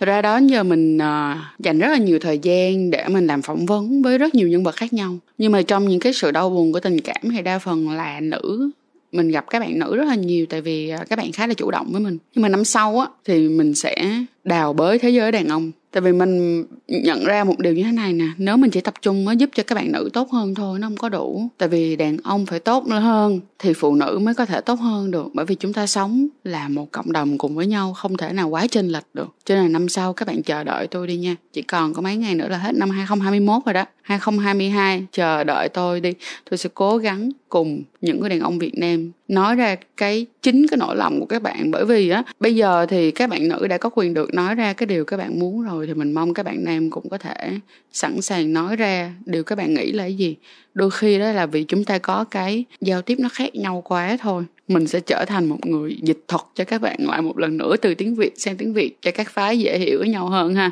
ra đó giờ mình uh, dành rất là nhiều thời gian để mình làm phỏng vấn với rất nhiều nhân vật khác nhau. Nhưng mà trong những cái sự đau buồn của tình cảm thì đa phần là nữ mình gặp các bạn nữ rất là nhiều tại vì ờ, các bạn khá là chủ động với mình. Nhưng mà năm sau á thì mình sẽ đào bới thế giới đàn ông tại vì mình nhận ra một điều như thế này nè, nếu mình chỉ tập trung mới giúp cho các bạn nữ tốt hơn thôi, nó không có đủ. Tại vì đàn ông phải tốt hơn, thì phụ nữ mới có thể tốt hơn được. Bởi vì chúng ta sống là một cộng đồng cùng với nhau, không thể nào quá chênh lệch được. Cho nên là năm sau các bạn chờ đợi tôi đi nha. Chỉ còn có mấy ngày nữa là hết năm 2021 rồi đó. 2022 chờ đợi tôi đi. Tôi sẽ cố gắng cùng những người đàn ông Việt Nam. Nói ra cái, chính cái nỗi lòng của các bạn. Bởi vì á, bây giờ thì các bạn nữ đã có quyền được nói ra cái điều các bạn muốn rồi, thì mình mong các bạn nam cũng có thể sẵn sàng nói ra điều các bạn nghĩ là cái gì. Đôi khi đó là vì chúng ta có cái giao tiếp nó khác nhau quá thôi mình sẽ trở thành một người dịch thuật cho các bạn lại một lần nữa từ tiếng Việt sang tiếng Việt cho các phái dễ hiểu với nhau hơn ha.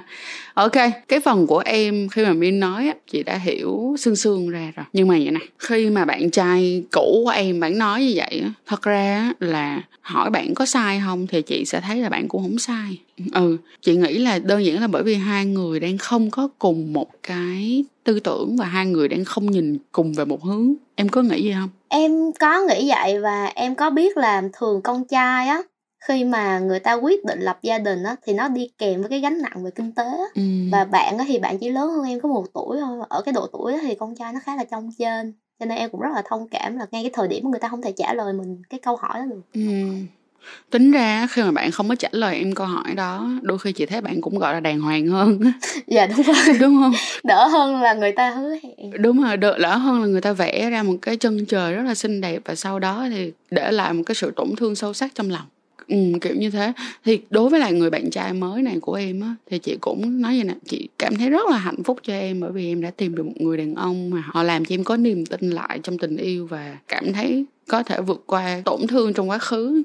Ok, cái phần của em khi mà Min nói á, chị đã hiểu xương xương ra rồi. Nhưng mà vậy nè, khi mà bạn trai cũ của em bạn nói như vậy á, thật ra là hỏi bạn có sai không thì chị sẽ thấy là bạn cũng không sai. Ừ, chị nghĩ là đơn giản là bởi vì hai người đang không có cùng một cái tư tưởng và hai người đang không nhìn cùng về một hướng. Em có nghĩ gì không? em có nghĩ vậy và em có biết là thường con trai á khi mà người ta quyết định lập gia đình á thì nó đi kèm với cái gánh nặng về kinh tế á. Ừ. và bạn á thì bạn chỉ lớn hơn em có một tuổi thôi ở cái độ tuổi thì con trai nó khá là trong trên cho nên em cũng rất là thông cảm là ngay cái thời điểm mà người ta không thể trả lời mình cái câu hỏi đó được ừ tính ra khi mà bạn không có trả lời em câu hỏi đó đôi khi chị thấy bạn cũng gọi là đàng hoàng hơn. Dạ đúng rồi. Đúng không? Đỡ hơn là người ta hứa hẹn. Đúng rồi đỡ đỡ hơn là người ta vẽ ra một cái chân trời rất là xinh đẹp và sau đó thì để lại một cái sự tổn thương sâu sắc trong lòng. Ừ, kiểu như thế. Thì đối với lại người bạn trai mới này của em á thì chị cũng nói vậy nè chị cảm thấy rất là hạnh phúc cho em bởi vì em đã tìm được một người đàn ông mà họ làm cho em có niềm tin lại trong tình yêu và cảm thấy có thể vượt qua tổn thương trong quá khứ.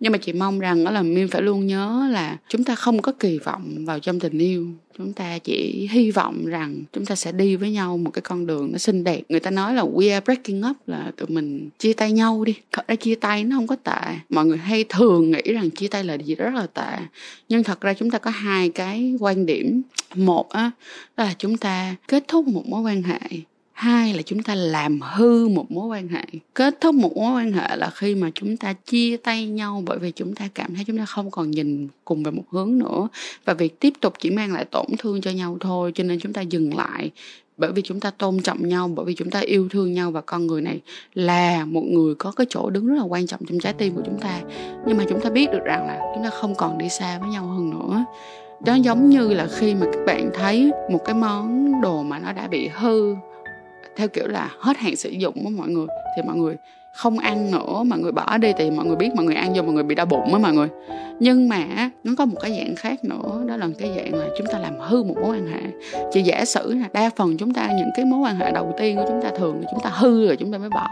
Nhưng mà chị mong rằng đó là miên phải luôn nhớ là chúng ta không có kỳ vọng vào trong tình yêu. Chúng ta chỉ hy vọng rằng chúng ta sẽ đi với nhau một cái con đường nó xinh đẹp. Người ta nói là we are breaking up, là tụi mình chia tay nhau đi. Thật ra chia tay nó không có tệ. Mọi người hay thường nghĩ rằng chia tay là gì rất là tệ. Nhưng thật ra chúng ta có hai cái quan điểm. Một á là chúng ta kết thúc một mối quan hệ hai là chúng ta làm hư một mối quan hệ. Kết thúc một mối quan hệ là khi mà chúng ta chia tay nhau bởi vì chúng ta cảm thấy chúng ta không còn nhìn cùng về một hướng nữa. Và việc tiếp tục chỉ mang lại tổn thương cho nhau thôi, cho nên chúng ta dừng lại. Bởi vì chúng ta tôn trọng nhau, bởi vì chúng ta yêu thương nhau và con người này là một người có cái chỗ đứng rất là quan trọng trong trái tim của chúng ta. Nhưng mà chúng ta biết được rằng là chúng ta không còn đi xa với nhau hơn nữa. Đó giống như là khi mà các bạn thấy một cái món đồ mà nó đã bị hư theo kiểu là hết hạn sử dụng của mọi người thì mọi người không ăn nữa mọi người bỏ đi thì mọi người biết mọi người ăn vô mọi người bị đau bụng á mọi người. Nhưng mà nó có một cái dạng khác nữa đó là cái dạng là chúng ta làm hư một mối quan hệ. Chỉ giả sử là đa phần chúng ta những cái mối quan hệ đầu tiên của chúng ta thường là chúng ta hư rồi chúng ta mới bỏ.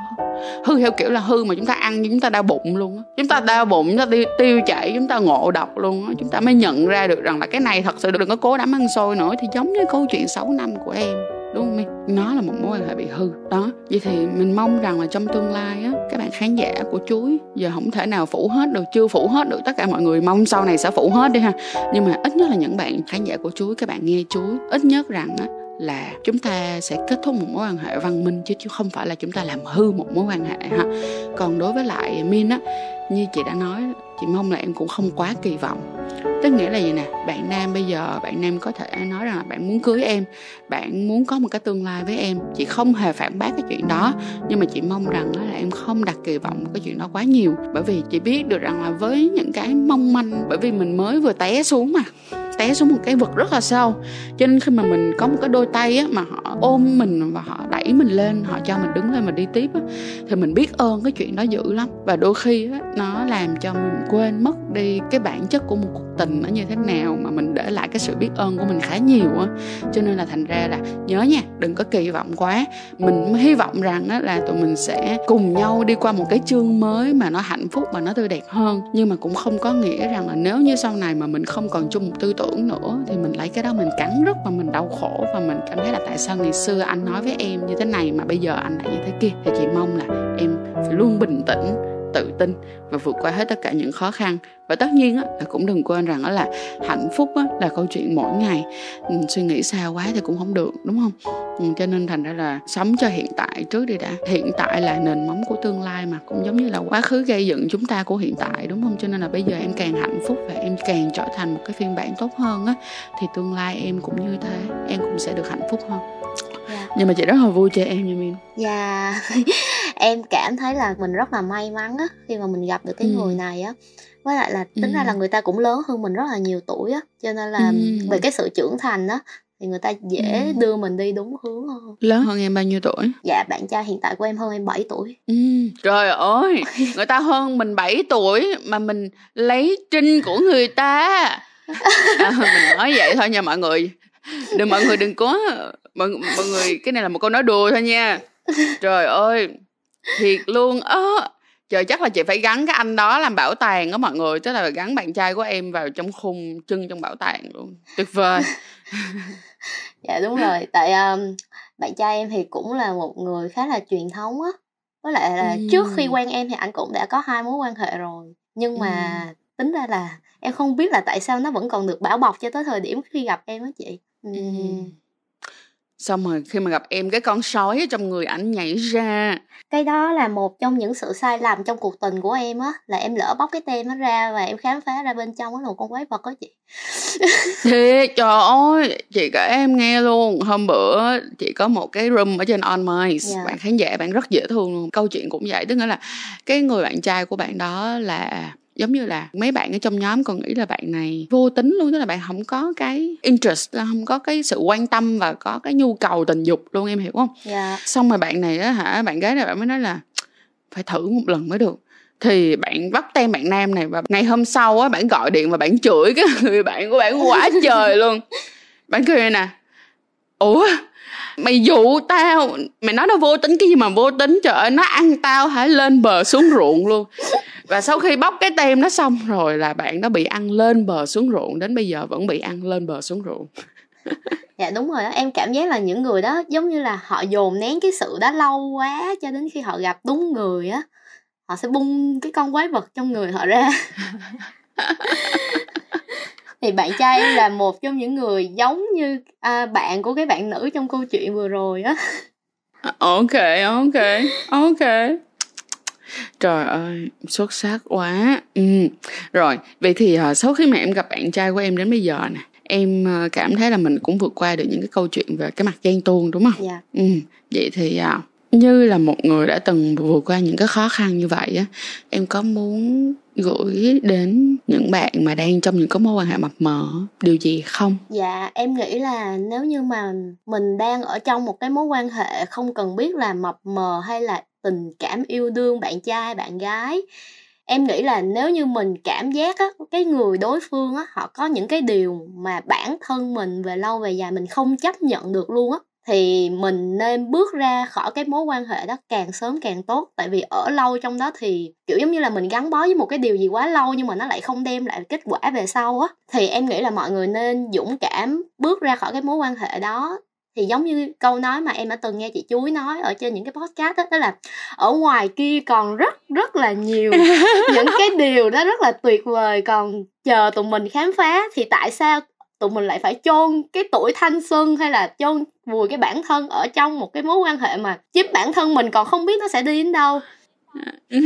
Hư theo kiểu là hư mà chúng ta ăn chúng ta đau bụng luôn á. Chúng ta đau bụng chúng ta tiêu, tiêu chảy chúng ta ngộ độc luôn á. Chúng ta mới nhận ra được rằng là cái này thật sự đừng có cố đắm ăn xôi nữa thì giống như câu chuyện 6 năm của em đúng không em? Nó là một mối quan hệ bị hư. Đó, vậy thì mình mong rằng là trong tương lai á, các bạn khán giả của chuối, giờ không thể nào phủ hết được, chưa phủ hết được tất cả mọi người. Mong sau này sẽ phủ hết đi ha. Nhưng mà ít nhất là những bạn khán giả của chuối, các bạn nghe chuối, ít nhất rằng á là chúng ta sẽ kết thúc một mối quan hệ văn minh chứ chứ không phải là chúng ta làm hư một mối quan hệ ha. Còn đối với lại min á, như chị đã nói, chị mong là em cũng không quá kỳ vọng. Tức nghĩa là gì nè? Bạn nam bây giờ, bạn nam có thể nói rằng là bạn muốn cưới em, bạn muốn có một cái tương lai với em. Chị không hề phản bác cái chuyện đó, nhưng mà chị mong rằng là em không đặt kỳ vọng cái chuyện đó quá nhiều. Bởi vì chị biết được rằng là với những cái mong manh, bởi vì mình mới vừa té xuống mà té xuống một cái vực rất là sâu. Cho nên khi mà mình có một cái đôi tay á, mà họ ôm mình và họ đẩy mình lên họ cho mình đứng lên mà đi tiếp á, thì mình biết ơn cái chuyện đó dữ lắm. Và đôi khi á, nó làm cho mình quên mất đi cái bản chất của một cuộc tình nó như thế nào mà mình để lại cái sự biết ơn của mình khá nhiều á. Cho nên là thành ra là nhớ nha đừng có kỳ vọng quá. Mình hy vọng rằng á, là tụi mình sẽ cùng nhau đi qua một cái chương mới mà nó hạnh phúc và nó tươi đẹp hơn. Nhưng mà cũng không có nghĩa rằng là nếu như sau này mà mình không còn chung một tư tưởng tưởng nữa, thì mình lấy cái đó mình cắn rứt và mình đau khổ và mình cảm thấy là tại sao ngày xưa anh nói với em như thế này mà bây giờ anh lại như thế kia. Thì chị mong là em phải luôn bình tĩnh tự tin và vượt qua hết tất cả những khó khăn và tất nhiên á, là cũng đừng quên rằng đó là hạnh phúc á, là câu chuyện mỗi ngày ừ, suy nghĩ xa quá thì cũng không được đúng không ừ, cho nên thành ra là sống cho hiện tại trước đi đã hiện tại là nền móng của tương lai mà cũng giống như là quá khứ gây dựng chúng ta của hiện tại đúng không cho nên là bây giờ em càng hạnh phúc và em càng trở thành một cái phiên bản tốt hơn á thì tương lai em cũng như thế em cũng sẽ được hạnh phúc hơn yeah. Dạ. nhưng mà chị rất là vui cho em nha min dạ yeah. Em cảm thấy là mình rất là may mắn á khi mà mình gặp được cái ừ. người này á với lại là tính ừ. ra là người ta cũng lớn hơn mình rất là nhiều tuổi á cho nên là ừ. về cái sự trưởng thành á thì người ta dễ ừ. đưa mình đi đúng hướng hơn lớn hơn em bao nhiêu tuổi dạ bạn trai hiện tại của em hơn em 7 tuổi ừ. trời ơi người ta hơn mình 7 tuổi mà mình lấy trinh của người ta à, mình nói vậy thôi nha mọi người đừng mọi người đừng có mọi, mọi người cái này là một câu nói đùa thôi nha trời ơi thiệt luôn. Á trời chắc là chị phải gắn cái anh đó làm bảo tàng đó mọi người. Tức là gắn bạn trai của em vào trong khung chân trong bảo tàng luôn. Tuyệt vời. Dạ đúng rồi. Tại um, bạn trai em thì cũng là một người khá là truyền thống á. Với lại là ừ. trước khi quen em thì anh cũng đã có hai mối quan hệ rồi. Nhưng mà ừ. tính ra là em không biết là tại sao nó vẫn còn được bảo bọc cho tới thời điểm khi gặp em á chị. Ừ. Ừ xong rồi khi mà gặp em cái con sói ở trong người ảnh nhảy ra cái đó là một trong những sự sai lầm trong cuộc tình của em á là em lỡ bóc cái tem nó ra và em khám phá ra bên trong nó là một con quái vật đó chị thì trời ơi chị cả em nghe luôn hôm bữa chị có một cái room ở trên on mice yeah. Dạ. bạn khán giả bạn rất dễ thương luôn câu chuyện cũng vậy tức nghĩa là cái người bạn trai của bạn đó là giống như là mấy bạn ở trong nhóm còn nghĩ là bạn này vô tính luôn tức là bạn không có cái interest là không có cái sự quan tâm và có cái nhu cầu tình dục luôn em hiểu không yeah. Dạ. xong rồi bạn này á hả bạn gái này bạn mới nói là phải thử một lần mới được thì bạn bắt tem bạn nam này và ngày hôm sau á bạn gọi điện và bạn chửi cái người bạn của bạn quá trời luôn bạn cười nè ủa? Mày dụ tao. Mày nói nó vô tính cái gì mà vô tính? Trời ơi nó ăn tao hả? Lên bờ xuống ruộng luôn. Và sau khi bóc cái tem nó xong rồi là bạn nó bị ăn lên bờ xuống ruộng. Đến bây giờ vẫn bị ăn lên bờ xuống ruộng. Dạ đúng rồi đó em cảm giác là những người đó giống như là họ dồn nén cái sự đó lâu quá cho đến khi họ gặp đúng người á. Họ sẽ bung cái con quái vật trong người họ ra thì bạn trai em là một trong những người giống như à, bạn của cái bạn nữ trong câu chuyện vừa rồi á ok ok ok trời ơi xuất sắc quá ừ. rồi vậy thì uh, sau khi mà em gặp bạn trai của em đến bây giờ nè em uh, cảm thấy là mình cũng vượt qua được những cái câu chuyện về cái mặt ghen tuông đúng không dạ ừ. vậy thì như là một người đã từng vượt qua những cái khó khăn như vậy á em có muốn gửi đến những bạn mà đang trong những cái mối quan hệ mập mờ, điều gì không? Dạ em nghĩ là nếu như mà mình đang ở trong một cái mối quan hệ không cần biết là mập mờ hay là tình cảm yêu đương bạn trai, bạn gái, em nghĩ là nếu như mình cảm giác á, cái người đối phương á, họ có những cái điều mà bản thân mình về lâu về dài mình không chấp nhận được luôn á thì mình nên bước ra khỏi cái mối quan hệ đó càng sớm càng tốt. Tại vì ở lâu trong đó thì kiểu giống như là mình gắn bó với một cái điều gì quá lâu nhưng mà nó lại không đem lại kết quả về sau á. Thì em nghĩ là mọi người nên dũng cảm bước ra khỏi cái mối quan hệ đó. Thì giống như câu nói mà em đã từng nghe chị chuối nói ở trên những cái podcast đó, đó là ở ngoài kia còn rất rất là nhiều những cái điều đó rất là tuyệt vời còn chờ tụi mình khám phá thì tại sao tụi mình lại phải chôn cái tuổi thanh xuân hay là chôn vùi cái bản thân ở trong một cái mối quan hệ mà chính bản thân mình còn không biết nó sẽ đi đến đâu.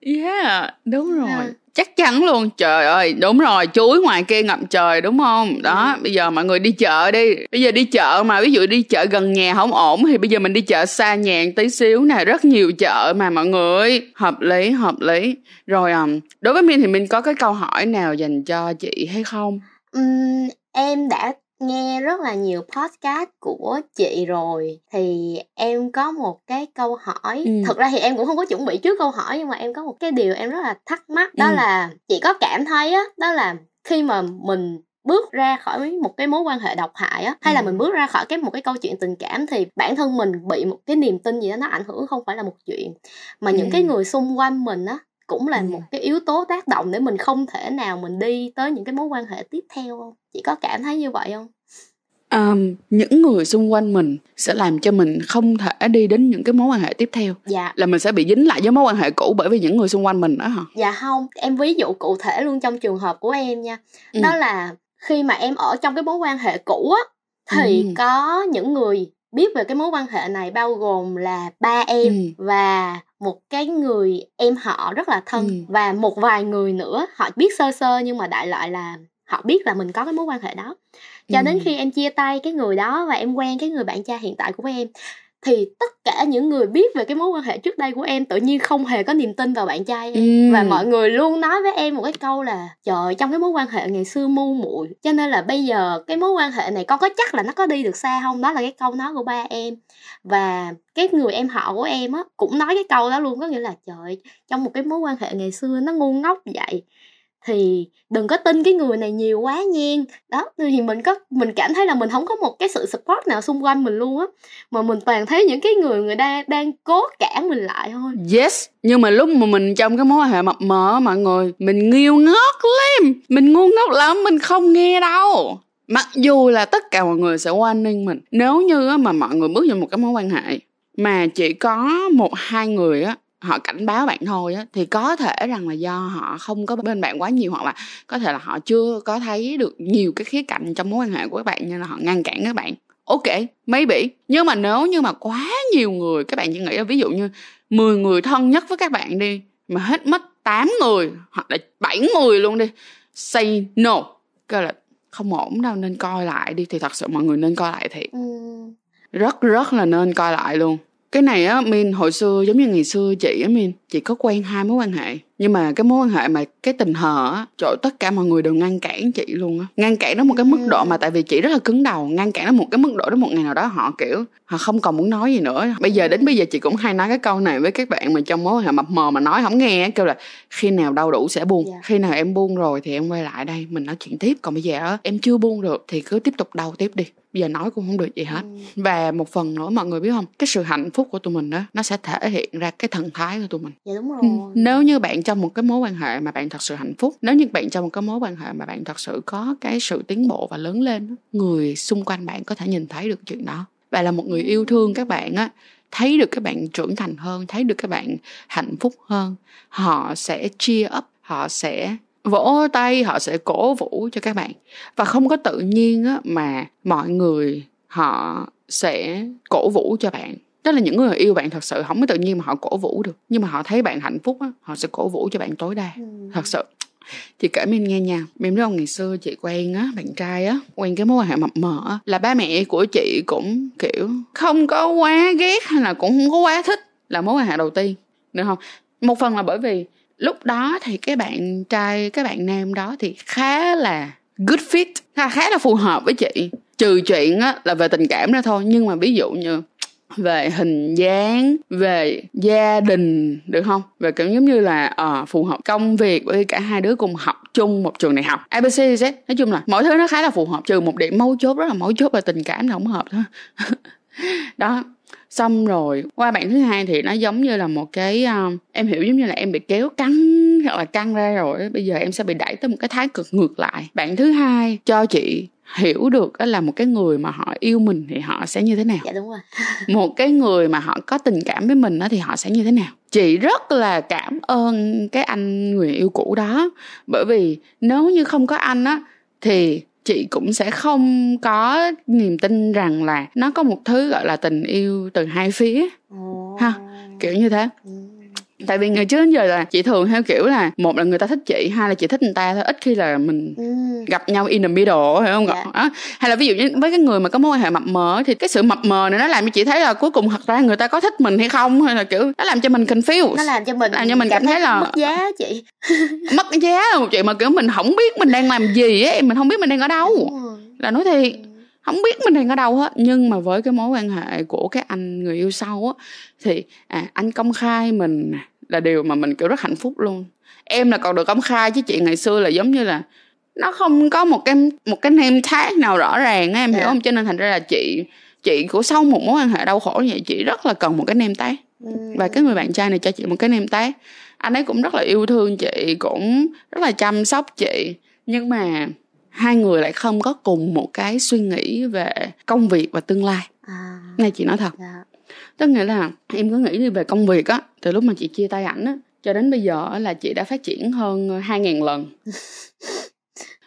Yeah đúng rồi. Yeah chắc chắn luôn. Trời ơi đúng rồi. Chuối ngoài kia ngậm trời đúng không? Đó ừ. bây giờ mọi người đi chợ đi. Bây giờ đi chợ mà ví dụ đi chợ gần nhà không ổn thì bây giờ mình đi chợ xa nhà tí xíu nè. Rất nhiều chợ mà mọi người. Hợp lý hợp lý. Rồi um, đối với min thì mình có cái câu hỏi nào dành cho chị hay không? Um, em đã nghe rất là nhiều podcast của chị rồi thì em có một cái câu hỏi ừ. thực ra thì em cũng không có chuẩn bị trước câu hỏi nhưng mà em có một cái điều em rất là thắc mắc đó ừ. là chị có cảm thấy á đó là khi mà mình bước ra khỏi một cái mối quan hệ độc hại á hay ừ. là mình bước ra khỏi cái một cái câu chuyện tình cảm thì bản thân mình bị một cái niềm tin gì đó nó ảnh hưởng không phải là một chuyện mà ừ. những cái người xung quanh mình á cũng là một cái yếu tố tác động để mình không thể nào mình đi tới những cái mối quan hệ tiếp theo không? Chị có cảm thấy như vậy không? Um, những người xung quanh mình sẽ làm cho mình không thể đi đến những cái mối quan hệ tiếp theo. Dạ. Là mình sẽ bị dính lại với mối quan hệ cũ bởi vì những người xung quanh mình đó hả? Dạ không em ví dụ cụ thể luôn trong trường hợp của em nha. Ừ. đó là khi mà em ở trong cái mối quan hệ cũ á thì ừ. có những người biết về cái mối quan hệ này bao gồm là ba em ừ. và một cái người em họ rất là thân ừ. và một vài người nữa họ biết sơ sơ nhưng mà đại loại là họ biết là mình có cái mối quan hệ đó cho ừ. đến khi em chia tay cái người đó và em quen cái người bạn trai hiện tại của em thì tất cả những người biết về cái mối quan hệ trước đây của em tự nhiên không hề có niềm tin vào bạn trai em. Ừ. và mọi người luôn nói với em một cái câu là trời trong cái mối quan hệ ngày xưa mu muội. Cho nên là bây giờ cái mối quan hệ này con có chắc là nó có đi được xa không? Đó là cái câu nói của ba em. Và cái người em họ của em á cũng nói cái câu đó luôn có nghĩa là trời trong một cái mối quan hệ ngày xưa nó ngu ngốc vậy thì đừng có tin cái người này nhiều quá nhen đó, thì mình có, mình cảm thấy là mình không có một cái sự support nào xung quanh mình luôn á. Mà mình toàn thấy những cái người người đang đang cố cản mình lại thôi. Yes, nhưng mà lúc mà mình trong cái mối quan hệ mập mờ mọi người, mình nghiêu ngót lắm. Mình ngu ngốc lắm, mình không nghe đâu. Mặc dù là tất cả mọi người sẽ quan ninh mình. Nếu như mà mọi người bước vào một cái mối quan hệ mà chỉ có một, hai người á họ cảnh báo bạn thôi á thì có thể rằng là do họ không có bên bạn quá nhiều hoặc là có thể là họ chưa có thấy được nhiều cái khía cạnh trong mối quan hệ của các bạn nên là họ ngăn cản các bạn. Ok maybe. Nhưng mà nếu như mà quá nhiều người các bạn chỉ nghĩ là ví dụ như 10 người thân nhất với các bạn đi mà hết mất 8 người hoặc là 7 người luôn đi say no. Cái là không ổn đâu nên coi lại đi thì thật sự mọi người nên coi lại thiệt. Ừ. rất rất là nên coi lại luôn cái này á min hồi xưa giống như ngày xưa chị á min chị có quen hai mối quan hệ. Nhưng mà cái mối quan hệ mà cái tình hờ á trời tất cả mọi người đều ngăn cản chị luôn á. Ngăn cản đến một cái mức độ mà tại vì chị rất là cứng đầu ngăn cản đến một cái mức độ đến một ngày nào đó họ kiểu họ không còn muốn nói gì nữa. Bây giờ đến bây giờ chị cũng hay nói cái câu này với các bạn mà trong mối quan hệ mập mờ mà nói không nghe kêu là khi nào đau đủ sẽ buông yeah. Dạ. khi nào em buông rồi thì em quay lại đây mình nói chuyện tiếp. Còn bây giờ em chưa buông được thì cứ tiếp tục đau tiếp đi. Bây giờ nói cũng không được gì hết. Ừ. và một phần nữa mọi người biết không? Cái sự hạnh phúc của tụi mình đó nó sẽ thể hiện ra cái thần thái của tụi mình dạ đúng rồi. ừ. nếu như bạn trong một cái mối quan hệ mà bạn thật sự hạnh phúc nếu như bạn trong một cái mối quan hệ mà bạn thật sự có cái sự tiến bộ và lớn lên người xung quanh bạn có thể nhìn thấy được chuyện đó. Và là một người yêu thương các bạn á thấy được các bạn trưởng thành hơn thấy được các bạn hạnh phúc hơn họ sẽ cheer up họ sẽ vỗ tay họ sẽ cổ vũ cho các bạn. Và không có tự nhiên á mà mọi người họ sẽ cổ vũ cho bạn đó là những người yêu bạn thật sự không có tự nhiên mà họ cổ vũ được. Nhưng mà họ thấy bạn hạnh phúc á họ sẽ cổ vũ cho bạn tối đa. Ừ. thật sự. Chị kể mình nghe nha. Mình biết không ngày xưa chị quen á bạn trai á quen cái mối quan hệ mập mờ á là ba mẹ của chị cũng kiểu không có quá ghét hay là cũng không có quá thích là mối quan hệ đầu tiên. Được không? Một phần là bởi vì lúc đó thì cái bạn trai cái bạn nam đó thì khá là good fit khá, khá là phù hợp với chị. Trừ chuyện á là về tình cảm ra thôi. Nhưng mà ví dụ như về hình dáng về gia đình được không? Về kiểu giống như là uh, phù hợp công việc bởi vì cả hai đứa cùng học chung một trường đại học. Abc z. Nói chung là mọi thứ nó khá là phù hợp trừ một điểm mấu chốt rất là mấu chốt là tình cảm là không hợp thôi. Đó xong rồi. Qua bạn thứ hai thì nó giống như là một cái um, em hiểu giống như là em bị kéo cắn hoặc là căng ra rồi bây giờ em sẽ bị đẩy tới một cái thái cực ngược lại. Bạn thứ hai cho chị hiểu được là một cái người mà họ yêu mình thì họ sẽ như thế nào. Dạ đúng rồi. Một cái người mà họ có tình cảm với mình thì họ sẽ như thế nào. Chị rất là cảm ơn cái anh người yêu cũ đó bởi vì nếu như không có anh á thì chị cũng sẽ không có niềm tin rằng là nó có một thứ gọi là tình yêu từ hai phía. Oh. ha kiểu như thế. Ừ tại vì ngày trước đến giờ là chị thường theo kiểu là một là người ta thích chị hai là chị thích người ta thôi. Ít khi là mình ừ. gặp nhau in the middle hiểu không? Yeah. Dạ. hay là ví dụ như với cái người mà có mối quan hệ mập mờ thì cái sự mập mờ này nó làm cho chị thấy là cuối cùng thật ra người ta có thích mình hay không? Hay là kiểu nó làm cho mình confused. Nó làm cho mình làm cho mình cảm, cảm thấy là mất giá chị. Mất giá một chị mà kiểu mình không biết mình đang làm gì á mình không biết mình đang ở đâu. Là nói thiệt không biết mình đang ở đâu hết. Nhưng mà với cái mối quan hệ của cái anh người yêu sau á thì à, anh công khai mình là điều mà mình kiểu rất hạnh phúc luôn em là còn được công khai chứ chị ngày xưa là giống như là nó không có một cái một cái name tag nào rõ ràng em hiểu yeah. Dạ. không cho nên thành ra là chị chị của sau một mối quan hệ đau khổ như vậy chị rất là cần một cái name tag ừ. và cái người bạn trai này cho chị một cái name tag anh ấy cũng rất là yêu thương chị cũng rất là chăm sóc chị nhưng mà hai người lại không có cùng một cái suy nghĩ về công việc và tương lai à. này chị nói thật yeah. Tức nghĩa là em cứ nghĩ đi về công việc á từ lúc mà chị chia tay ảnh á cho đến bây giờ là chị đã phát triển hơn hai ngàn lần.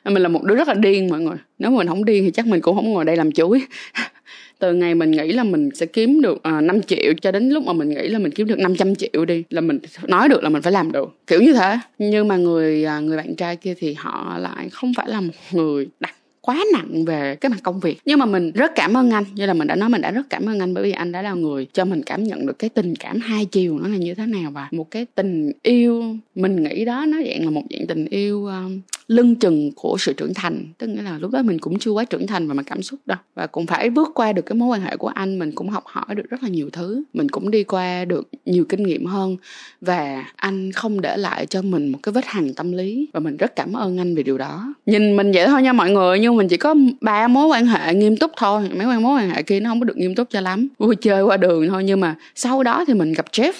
Mình là một đứa rất là điên mọi người. Nếu mà mình không điên thì chắc mình cũng không ngồi đây làm chuối. Từ ngày mình nghĩ là mình sẽ kiếm được uh, à, 5 triệu cho đến lúc mà mình nghĩ là mình kiếm được 500 triệu đi là mình nói được là mình phải làm được. Kiểu như thế. Nhưng mà người uh, người bạn trai kia thì họ lại không phải là một người đặt quá nặng về cái mặt công việc. Nhưng mà mình rất cảm ơn anh. Như là mình đã nói mình đã rất cảm ơn anh bởi vì anh đã là người cho mình cảm nhận được cái tình cảm hai chiều nó là như thế nào và một cái tình yêu mình nghĩ đó nó dạng là một dạng tình yêu um, lưng chừng của sự trưởng thành. Tức nghĩa là lúc đó mình cũng chưa quá trưởng thành về mặt cảm xúc đâu. Và cũng phải bước qua được cái mối quan hệ của anh. Mình cũng học hỏi được rất là nhiều thứ. Mình cũng đi qua được nhiều kinh nghiệm hơn. Và anh không để lại cho mình một cái vết hằn tâm lý. Và mình rất cảm ơn anh vì điều đó. Nhìn mình vậy thôi nha mọi người. Nhưng mình chỉ có ba mối quan hệ nghiêm túc thôi. Mấy mối quan hệ kia nó không có được nghiêm túc cho lắm. Vui chơi qua đường thôi. Nhưng mà sau đó thì mình gặp Jeff.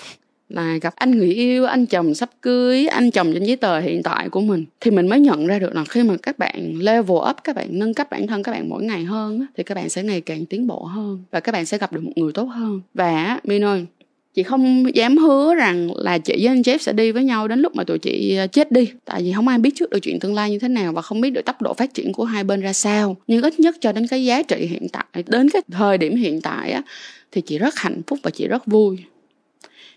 Là gặp anh người yêu, anh chồng sắp cưới, anh chồng trên giấy tờ hiện tại của mình. Thì mình mới nhận ra được là khi mà các bạn level up, các bạn nâng cấp bản thân các bạn mỗi ngày hơn thì các bạn sẽ ngày càng tiến bộ hơn và các bạn sẽ gặp được một người tốt hơn. Và Min ơi chị không dám hứa rằng là chị với anh Jeff sẽ đi với nhau đến lúc mà tụi chị ờ, chết đi. Tại vì không ai biết trước được chuyện tương lai như thế nào và không biết được tốc độ phát triển của hai bên ra sao. Nhưng ít nhất cho đến cái giá trị hiện tại, đến cái thời điểm hiện tại á, thì chị rất hạnh phúc và chị rất vui.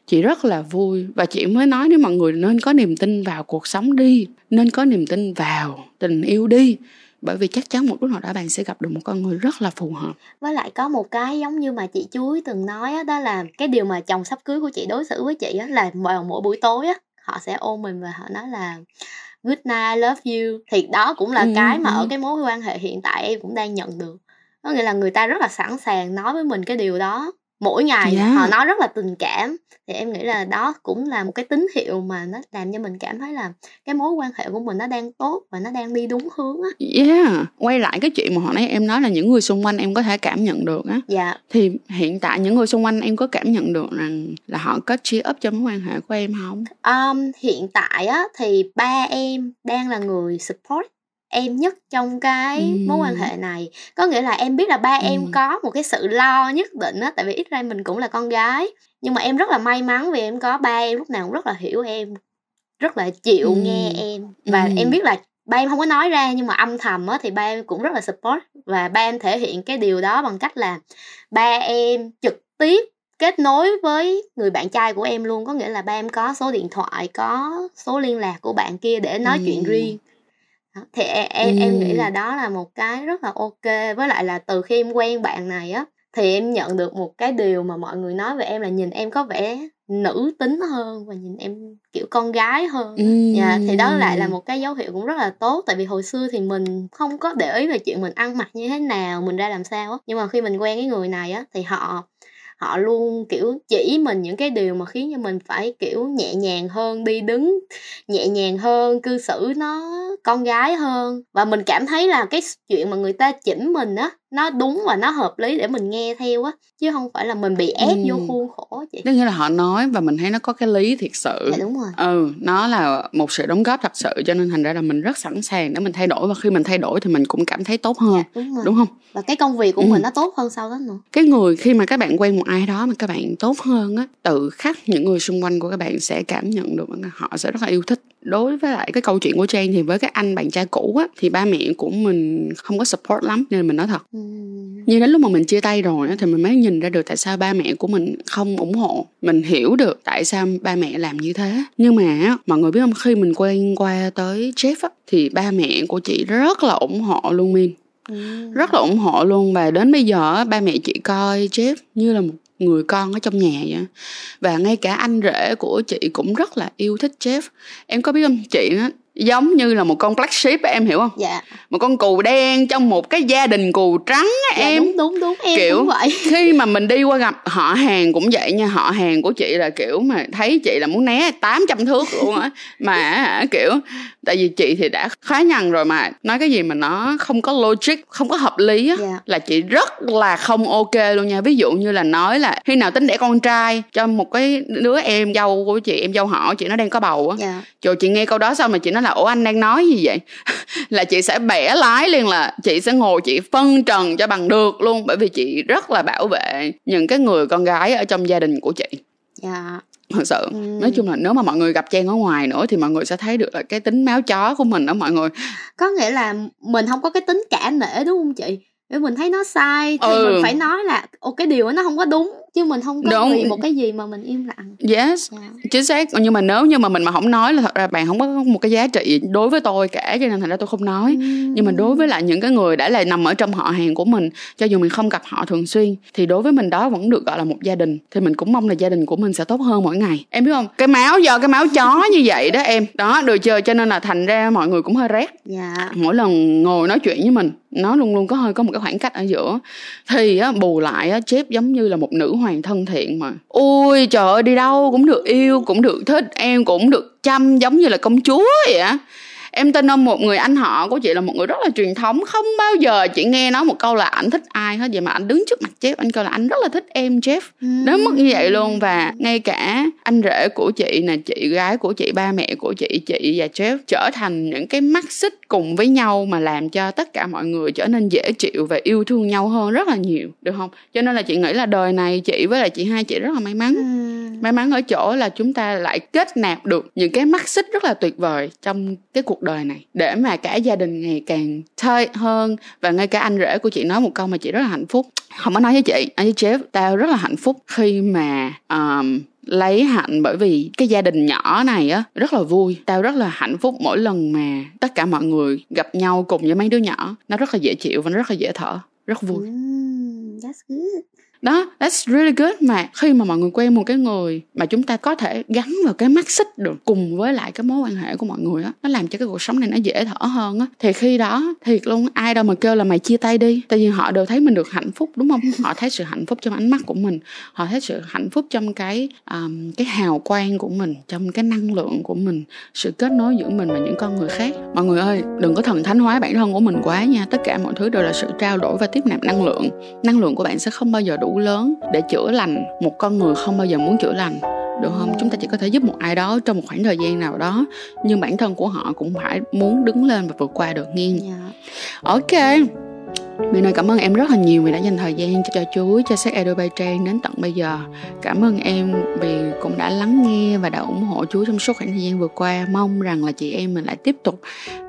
Chị rất là vui và chị mới nói với mọi người nên có niềm tin vào cuộc sống đi, nên có niềm tin vào tình yêu đi bởi vì chắc chắn một lúc nào đó bạn sẽ gặp được một con người rất là phù hợp. Với lại có một cái giống như mà chị chuối từng nói đó, đó là cái điều mà chồng sắp cưới của chị đối xử với chị đó là vào mỗi buổi tối á họ sẽ ôm mình và họ nói là good night love you. Thì đó cũng là ừ, cái mà ừ. ở cái mối quan hệ hiện tại em cũng đang nhận được. Có nghĩa là người ta rất là sẵn sàng nói với mình cái điều đó mỗi ngày yeah. họ nói rất là tình cảm. Thì em nghĩ là đó cũng là một cái tín hiệu mà nó làm cho mình cảm thấy là cái mối quan hệ của mình nó đang tốt và nó đang đi đúng hướng á. Yeah. Quay lại cái chuyện mà họ nói em nói là những người xung quanh em có thể cảm nhận được á. Dạ. Thì hiện tại những người xung quanh em có cảm nhận được rằng là họ có chia up cho mối quan hệ của em không? Um, hiện tại á thì ba em đang là người support em nhất trong cái ừ. mối quan hệ này có nghĩa là em biết là ba ừ. em có một cái sự lo nhất định á tại vì ít ra mình cũng là con gái nhưng mà em rất là may mắn vì em có ba em lúc nào cũng rất là hiểu em rất là chịu ừ. nghe em và ừ. em biết là ba em không có nói ra nhưng mà âm thầm á thì ba em cũng rất là support và ba em thể hiện cái điều đó bằng cách là ba em trực tiếp kết nối với người bạn trai của em luôn có nghĩa là ba em có số điện thoại có số liên lạc của bạn kia để nói ừ. chuyện riêng thì em em, em nghĩ là đó là một cái rất là ok với lại là từ khi em quen bạn này á thì em nhận được một cái điều mà mọi người nói về em là nhìn em có vẻ nữ tính hơn và nhìn em kiểu con gái hơn ừ. yeah, thì đó lại là một cái dấu hiệu cũng rất là tốt tại vì hồi xưa thì mình không có để ý về chuyện mình ăn mặc như thế nào mình ra làm sao á. Nhưng mà khi mình quen cái người này á thì họ họ luôn, kiểu, chỉ mình những cái điều mà khiến cho mình phải, kiểu, nhẹ nhàng hơn, đi đứng nhẹ nhàng hơn, cư xử nó con gái hơn. Và mình cảm thấy là cái chuyện mà người ta chỉnh mình á nó đúng và nó hợp lý để mình nghe theo á chứ không phải là mình bị ép ừ. vô khuôn khổ chị tức nghĩa là họ nói và mình thấy nó có cái lý thiệt sự dạ đúng rồi ừ nó là một sự đóng góp thật sự cho nên thành ra là mình rất sẵn sàng để mình thay đổi và khi mình thay đổi thì mình cũng cảm thấy tốt hơn dạ, đúng, rồi. đúng không và cái công việc của ừ. mình nó tốt hơn sau đó nữa cái người khi mà các bạn quen một ai đó mà các bạn tốt hơn á tự khắc những người xung quanh của các bạn sẽ cảm nhận được họ sẽ rất là yêu thích đối với lại cái câu chuyện của Trang thì với cái anh bạn trai cũ á thì ba mẹ của mình không có support lắm nên mình nói thật. Ừ. nhưng đến lúc mà mình chia tay rồi á thì mình mới nhìn ra được tại sao ba mẹ của mình không ủng hộ. Mình hiểu được tại sao ba mẹ làm như thế. Nhưng mà mọi người biết không khi mình quen qua tới Jeff á thì ba mẹ của chị rất là ủng hộ luôn Min. Ừ. rất là ủng hộ luôn. Và đến bây giờ ba mẹ chị coi Jeff như là một người con ở trong nhà vậy và ngay cả anh rể của chị cũng rất là yêu thích Jeff. Em có biết không? Chị nó giống như là một con black sheep em hiểu không? Dạ. Một con cừu đen trong một cái gia đình cừu trắng dạ, em. đúng đúng đúng em kiểu cũng vậy. khi mà mình đi qua gặp họ hàng cũng vậy nha họ hàng của chị là kiểu mà thấy chị là muốn né 800 thước luôn á. Mà kiểu tại vì chị thì đã khá nhằn rồi mà nói cái gì mà nó không có logic không có hợp lý á yeah. Dạ. là chị rất là không ok luôn nha ví dụ như là nói là khi nào tính đẻ con trai cho một cái đứa em dâu của chị em dâu họ chị nó đang có bầu á yeah. Dạ. rồi chị nghe câu đó xong mà chị nói là ủa anh đang nói gì vậy là chị sẽ bẻ lái liền là chị sẽ ngồi chị phân trần cho bằng được luôn bởi vì chị rất là bảo vệ những cái người con gái ở trong gia đình của chị dạ yeah thật sự ừ. nói chung là nếu mà mọi người gặp trang ở ngoài nữa thì mọi người sẽ thấy được là cái tính máu chó của mình đó mọi người có nghĩa là mình không có cái tính cả nể đúng không chị nếu mình thấy nó sai thì ừ. mình phải nói là ô cái điều đó nó không có đúng chứ mình không có đúng. vì một cái gì mà mình im lặng yes yeah. Dạ. chính xác nhưng mà nếu như mà mình mà không nói là thật ra bạn không có một cái giá trị đối với tôi cả cho nên thành ra tôi không nói mm. nhưng mà đối với lại những cái người đã là nằm ở trong họ hàng của mình cho dù mình không gặp họ thường xuyên thì đối với mình đó vẫn được gọi là một gia đình thì mình cũng mong là gia đình của mình sẽ tốt hơn mỗi ngày em biết không cái máu do cái máu chó như vậy đó em đó được chưa cho nên là thành ra mọi người cũng hơi rét yeah. Dạ. mỗi lần ngồi nói chuyện với mình nó luôn luôn có hơi có một cái khoảng cách ở giữa thì á bù lại á chép giống như là một nữ hoàng thân thiện mà. Ôi, trời ơi, đi đâu cũng được yêu, cũng được thích, em cũng được chăm giống như là công chúa vậy á em tin ông một người anh họ của chị là một người rất là truyền thống không bao giờ chị nghe nói một câu là ảnh thích ai hết. Vậy mà anh đứng trước mặt Jeff anh kêu là anh rất là thích em Jeff. Đến mức như vậy luôn. Và ngay cả anh rể của chị nè chị gái của chị ba mẹ của chị chị và Jeff trở thành những cái mắt xích cùng với nhau mà làm cho tất cả mọi người trở nên dễ chịu và yêu thương nhau hơn rất là nhiều được không? Cho nên là chị nghĩ là đời này chị với lại chị hai chị rất là may mắn. May mắn ở chỗ là chúng ta lại kết nạp được những cái mắt xích rất là tuyệt vời trong cái cuộc đời này để mà cả gia đình ngày càng thơi hơn. Và ngay cả anh rể của chị nói một câu mà chị rất là hạnh phúc. Không có nói với chị anh với Jeff tao rất là hạnh phúc khi mà um, lấy hạnh. Bởi vì cái gia đình nhỏ này á rất là vui tao rất là hạnh phúc mỗi lần mà tất cả mọi người gặp nhau cùng với mấy đứa nhỏ. Nó rất là dễ chịu và nó rất là dễ thở rất vui. Mm, that's good đó that's really good mà. Khi mà mọi người quen một cái người mà chúng ta có thể gắn vào cái mắt xích được cùng với lại cái mối quan hệ của mọi người á nó làm cho cái cuộc sống này nó dễ thở hơn á. Thì khi đó thiệt luôn ai đâu mà kêu là mày chia tay đi. Tại vì họ đều thấy mình được hạnh phúc đúng không? Họ thấy sự hạnh phúc trong ánh mắt của mình. Họ thấy sự hạnh phúc trong cái um, cái hào quang của mình trong cái năng lượng của mình sự kết nối giữa mình và những con người khác. Mọi người ơi đừng có thần thánh hóa bản thân của mình quá nha. Tất cả mọi thứ đều là sự trao đổi và tiếp nạp năng lượng. Năng lượng của bạn sẽ không bao giờ đủ lớn để chữa lành một con người không bao giờ muốn chữa lành được không chúng ta chỉ có thể giúp một ai đó trong một khoảng thời gian nào đó nhưng bản thân của họ cũng phải muốn đứng lên và vượt qua được nghe yeah. Dạ. ok Mình ơi cảm ơn em rất là nhiều vì đã dành thời gian cho chuối cho sách Edo Bay Trang đến tận bây giờ. Cảm ơn em vì cũng đã lắng nghe và đã ủng hộ chuối trong suốt khoảng thời gian vừa qua. Mong rằng là chị em mình lại tiếp tục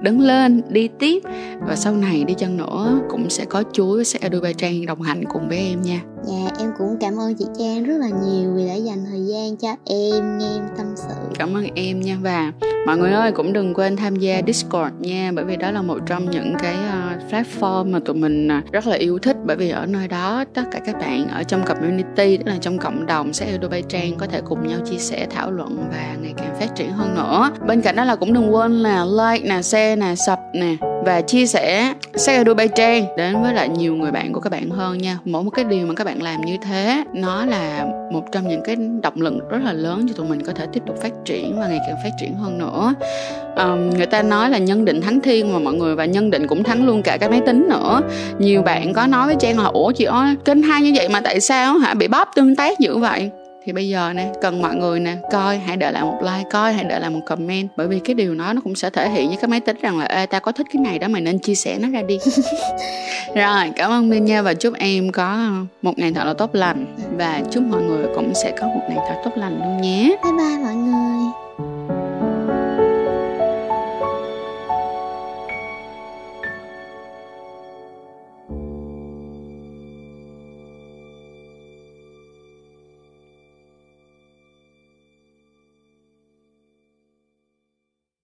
đứng lên, đi tiếp và sau này đi chăng nữa cũng sẽ có chuối với sách Edo Bay Trang đồng hành cùng với em nha. Dạ em cũng cảm ơn chị Trang rất là nhiều vì đã dành thời gian cho em nghe em tâm sự. Cảm ơn em nha và mọi người ơi cũng đừng quên tham gia Discord nha bởi vì đó là một trong những cái uh, platform mà tụi mình mình à, rất là yêu thích. Bởi vì ở nơi đó tất cả các bạn ở trong community, tức là trong cộng đồng sẽ yêu Dubai Trang, có thể cùng nhau chia sẻ, thảo luận và ngày càng phát triển hơn nữa. Bên cạnh đó là cũng đừng quên là like nè, share nè, sub nè và chia sẻ Say I Trang đến với lại nhiều người bạn của các bạn hơn nha. Mỗi một cái điều mà các bạn làm như thế nó là một trong những cái động lực rất là lớn cho tụi mình có thể tiếp tục phát triển và ngày càng phát triển hơn nữa. Um, người ta nói là nhân định thắng thiên mà mọi người và nhân định cũng thắng luôn cả cái máy tính nữa. Nhiều bạn có nói với trang là ủa chị ơi kênh hay như vậy mà tại sao hả? Bị bóp tương tác dữ vậy? Thì bây giờ nè cần mọi người nè coi hãy để lại một like coi hãy để lại một comment. Bởi vì cái điều đó nó cũng sẽ thể hiện với cái máy tính rằng là ê ta có thích cái này đó mày nên chia sẻ nó ra đi. Rồi cảm ơn minh nha và chúc em có một ngày thật là tốt lành. Và chúc mọi người cũng sẽ có một ngày thật tốt lành luôn nhé. Bye bye mọi người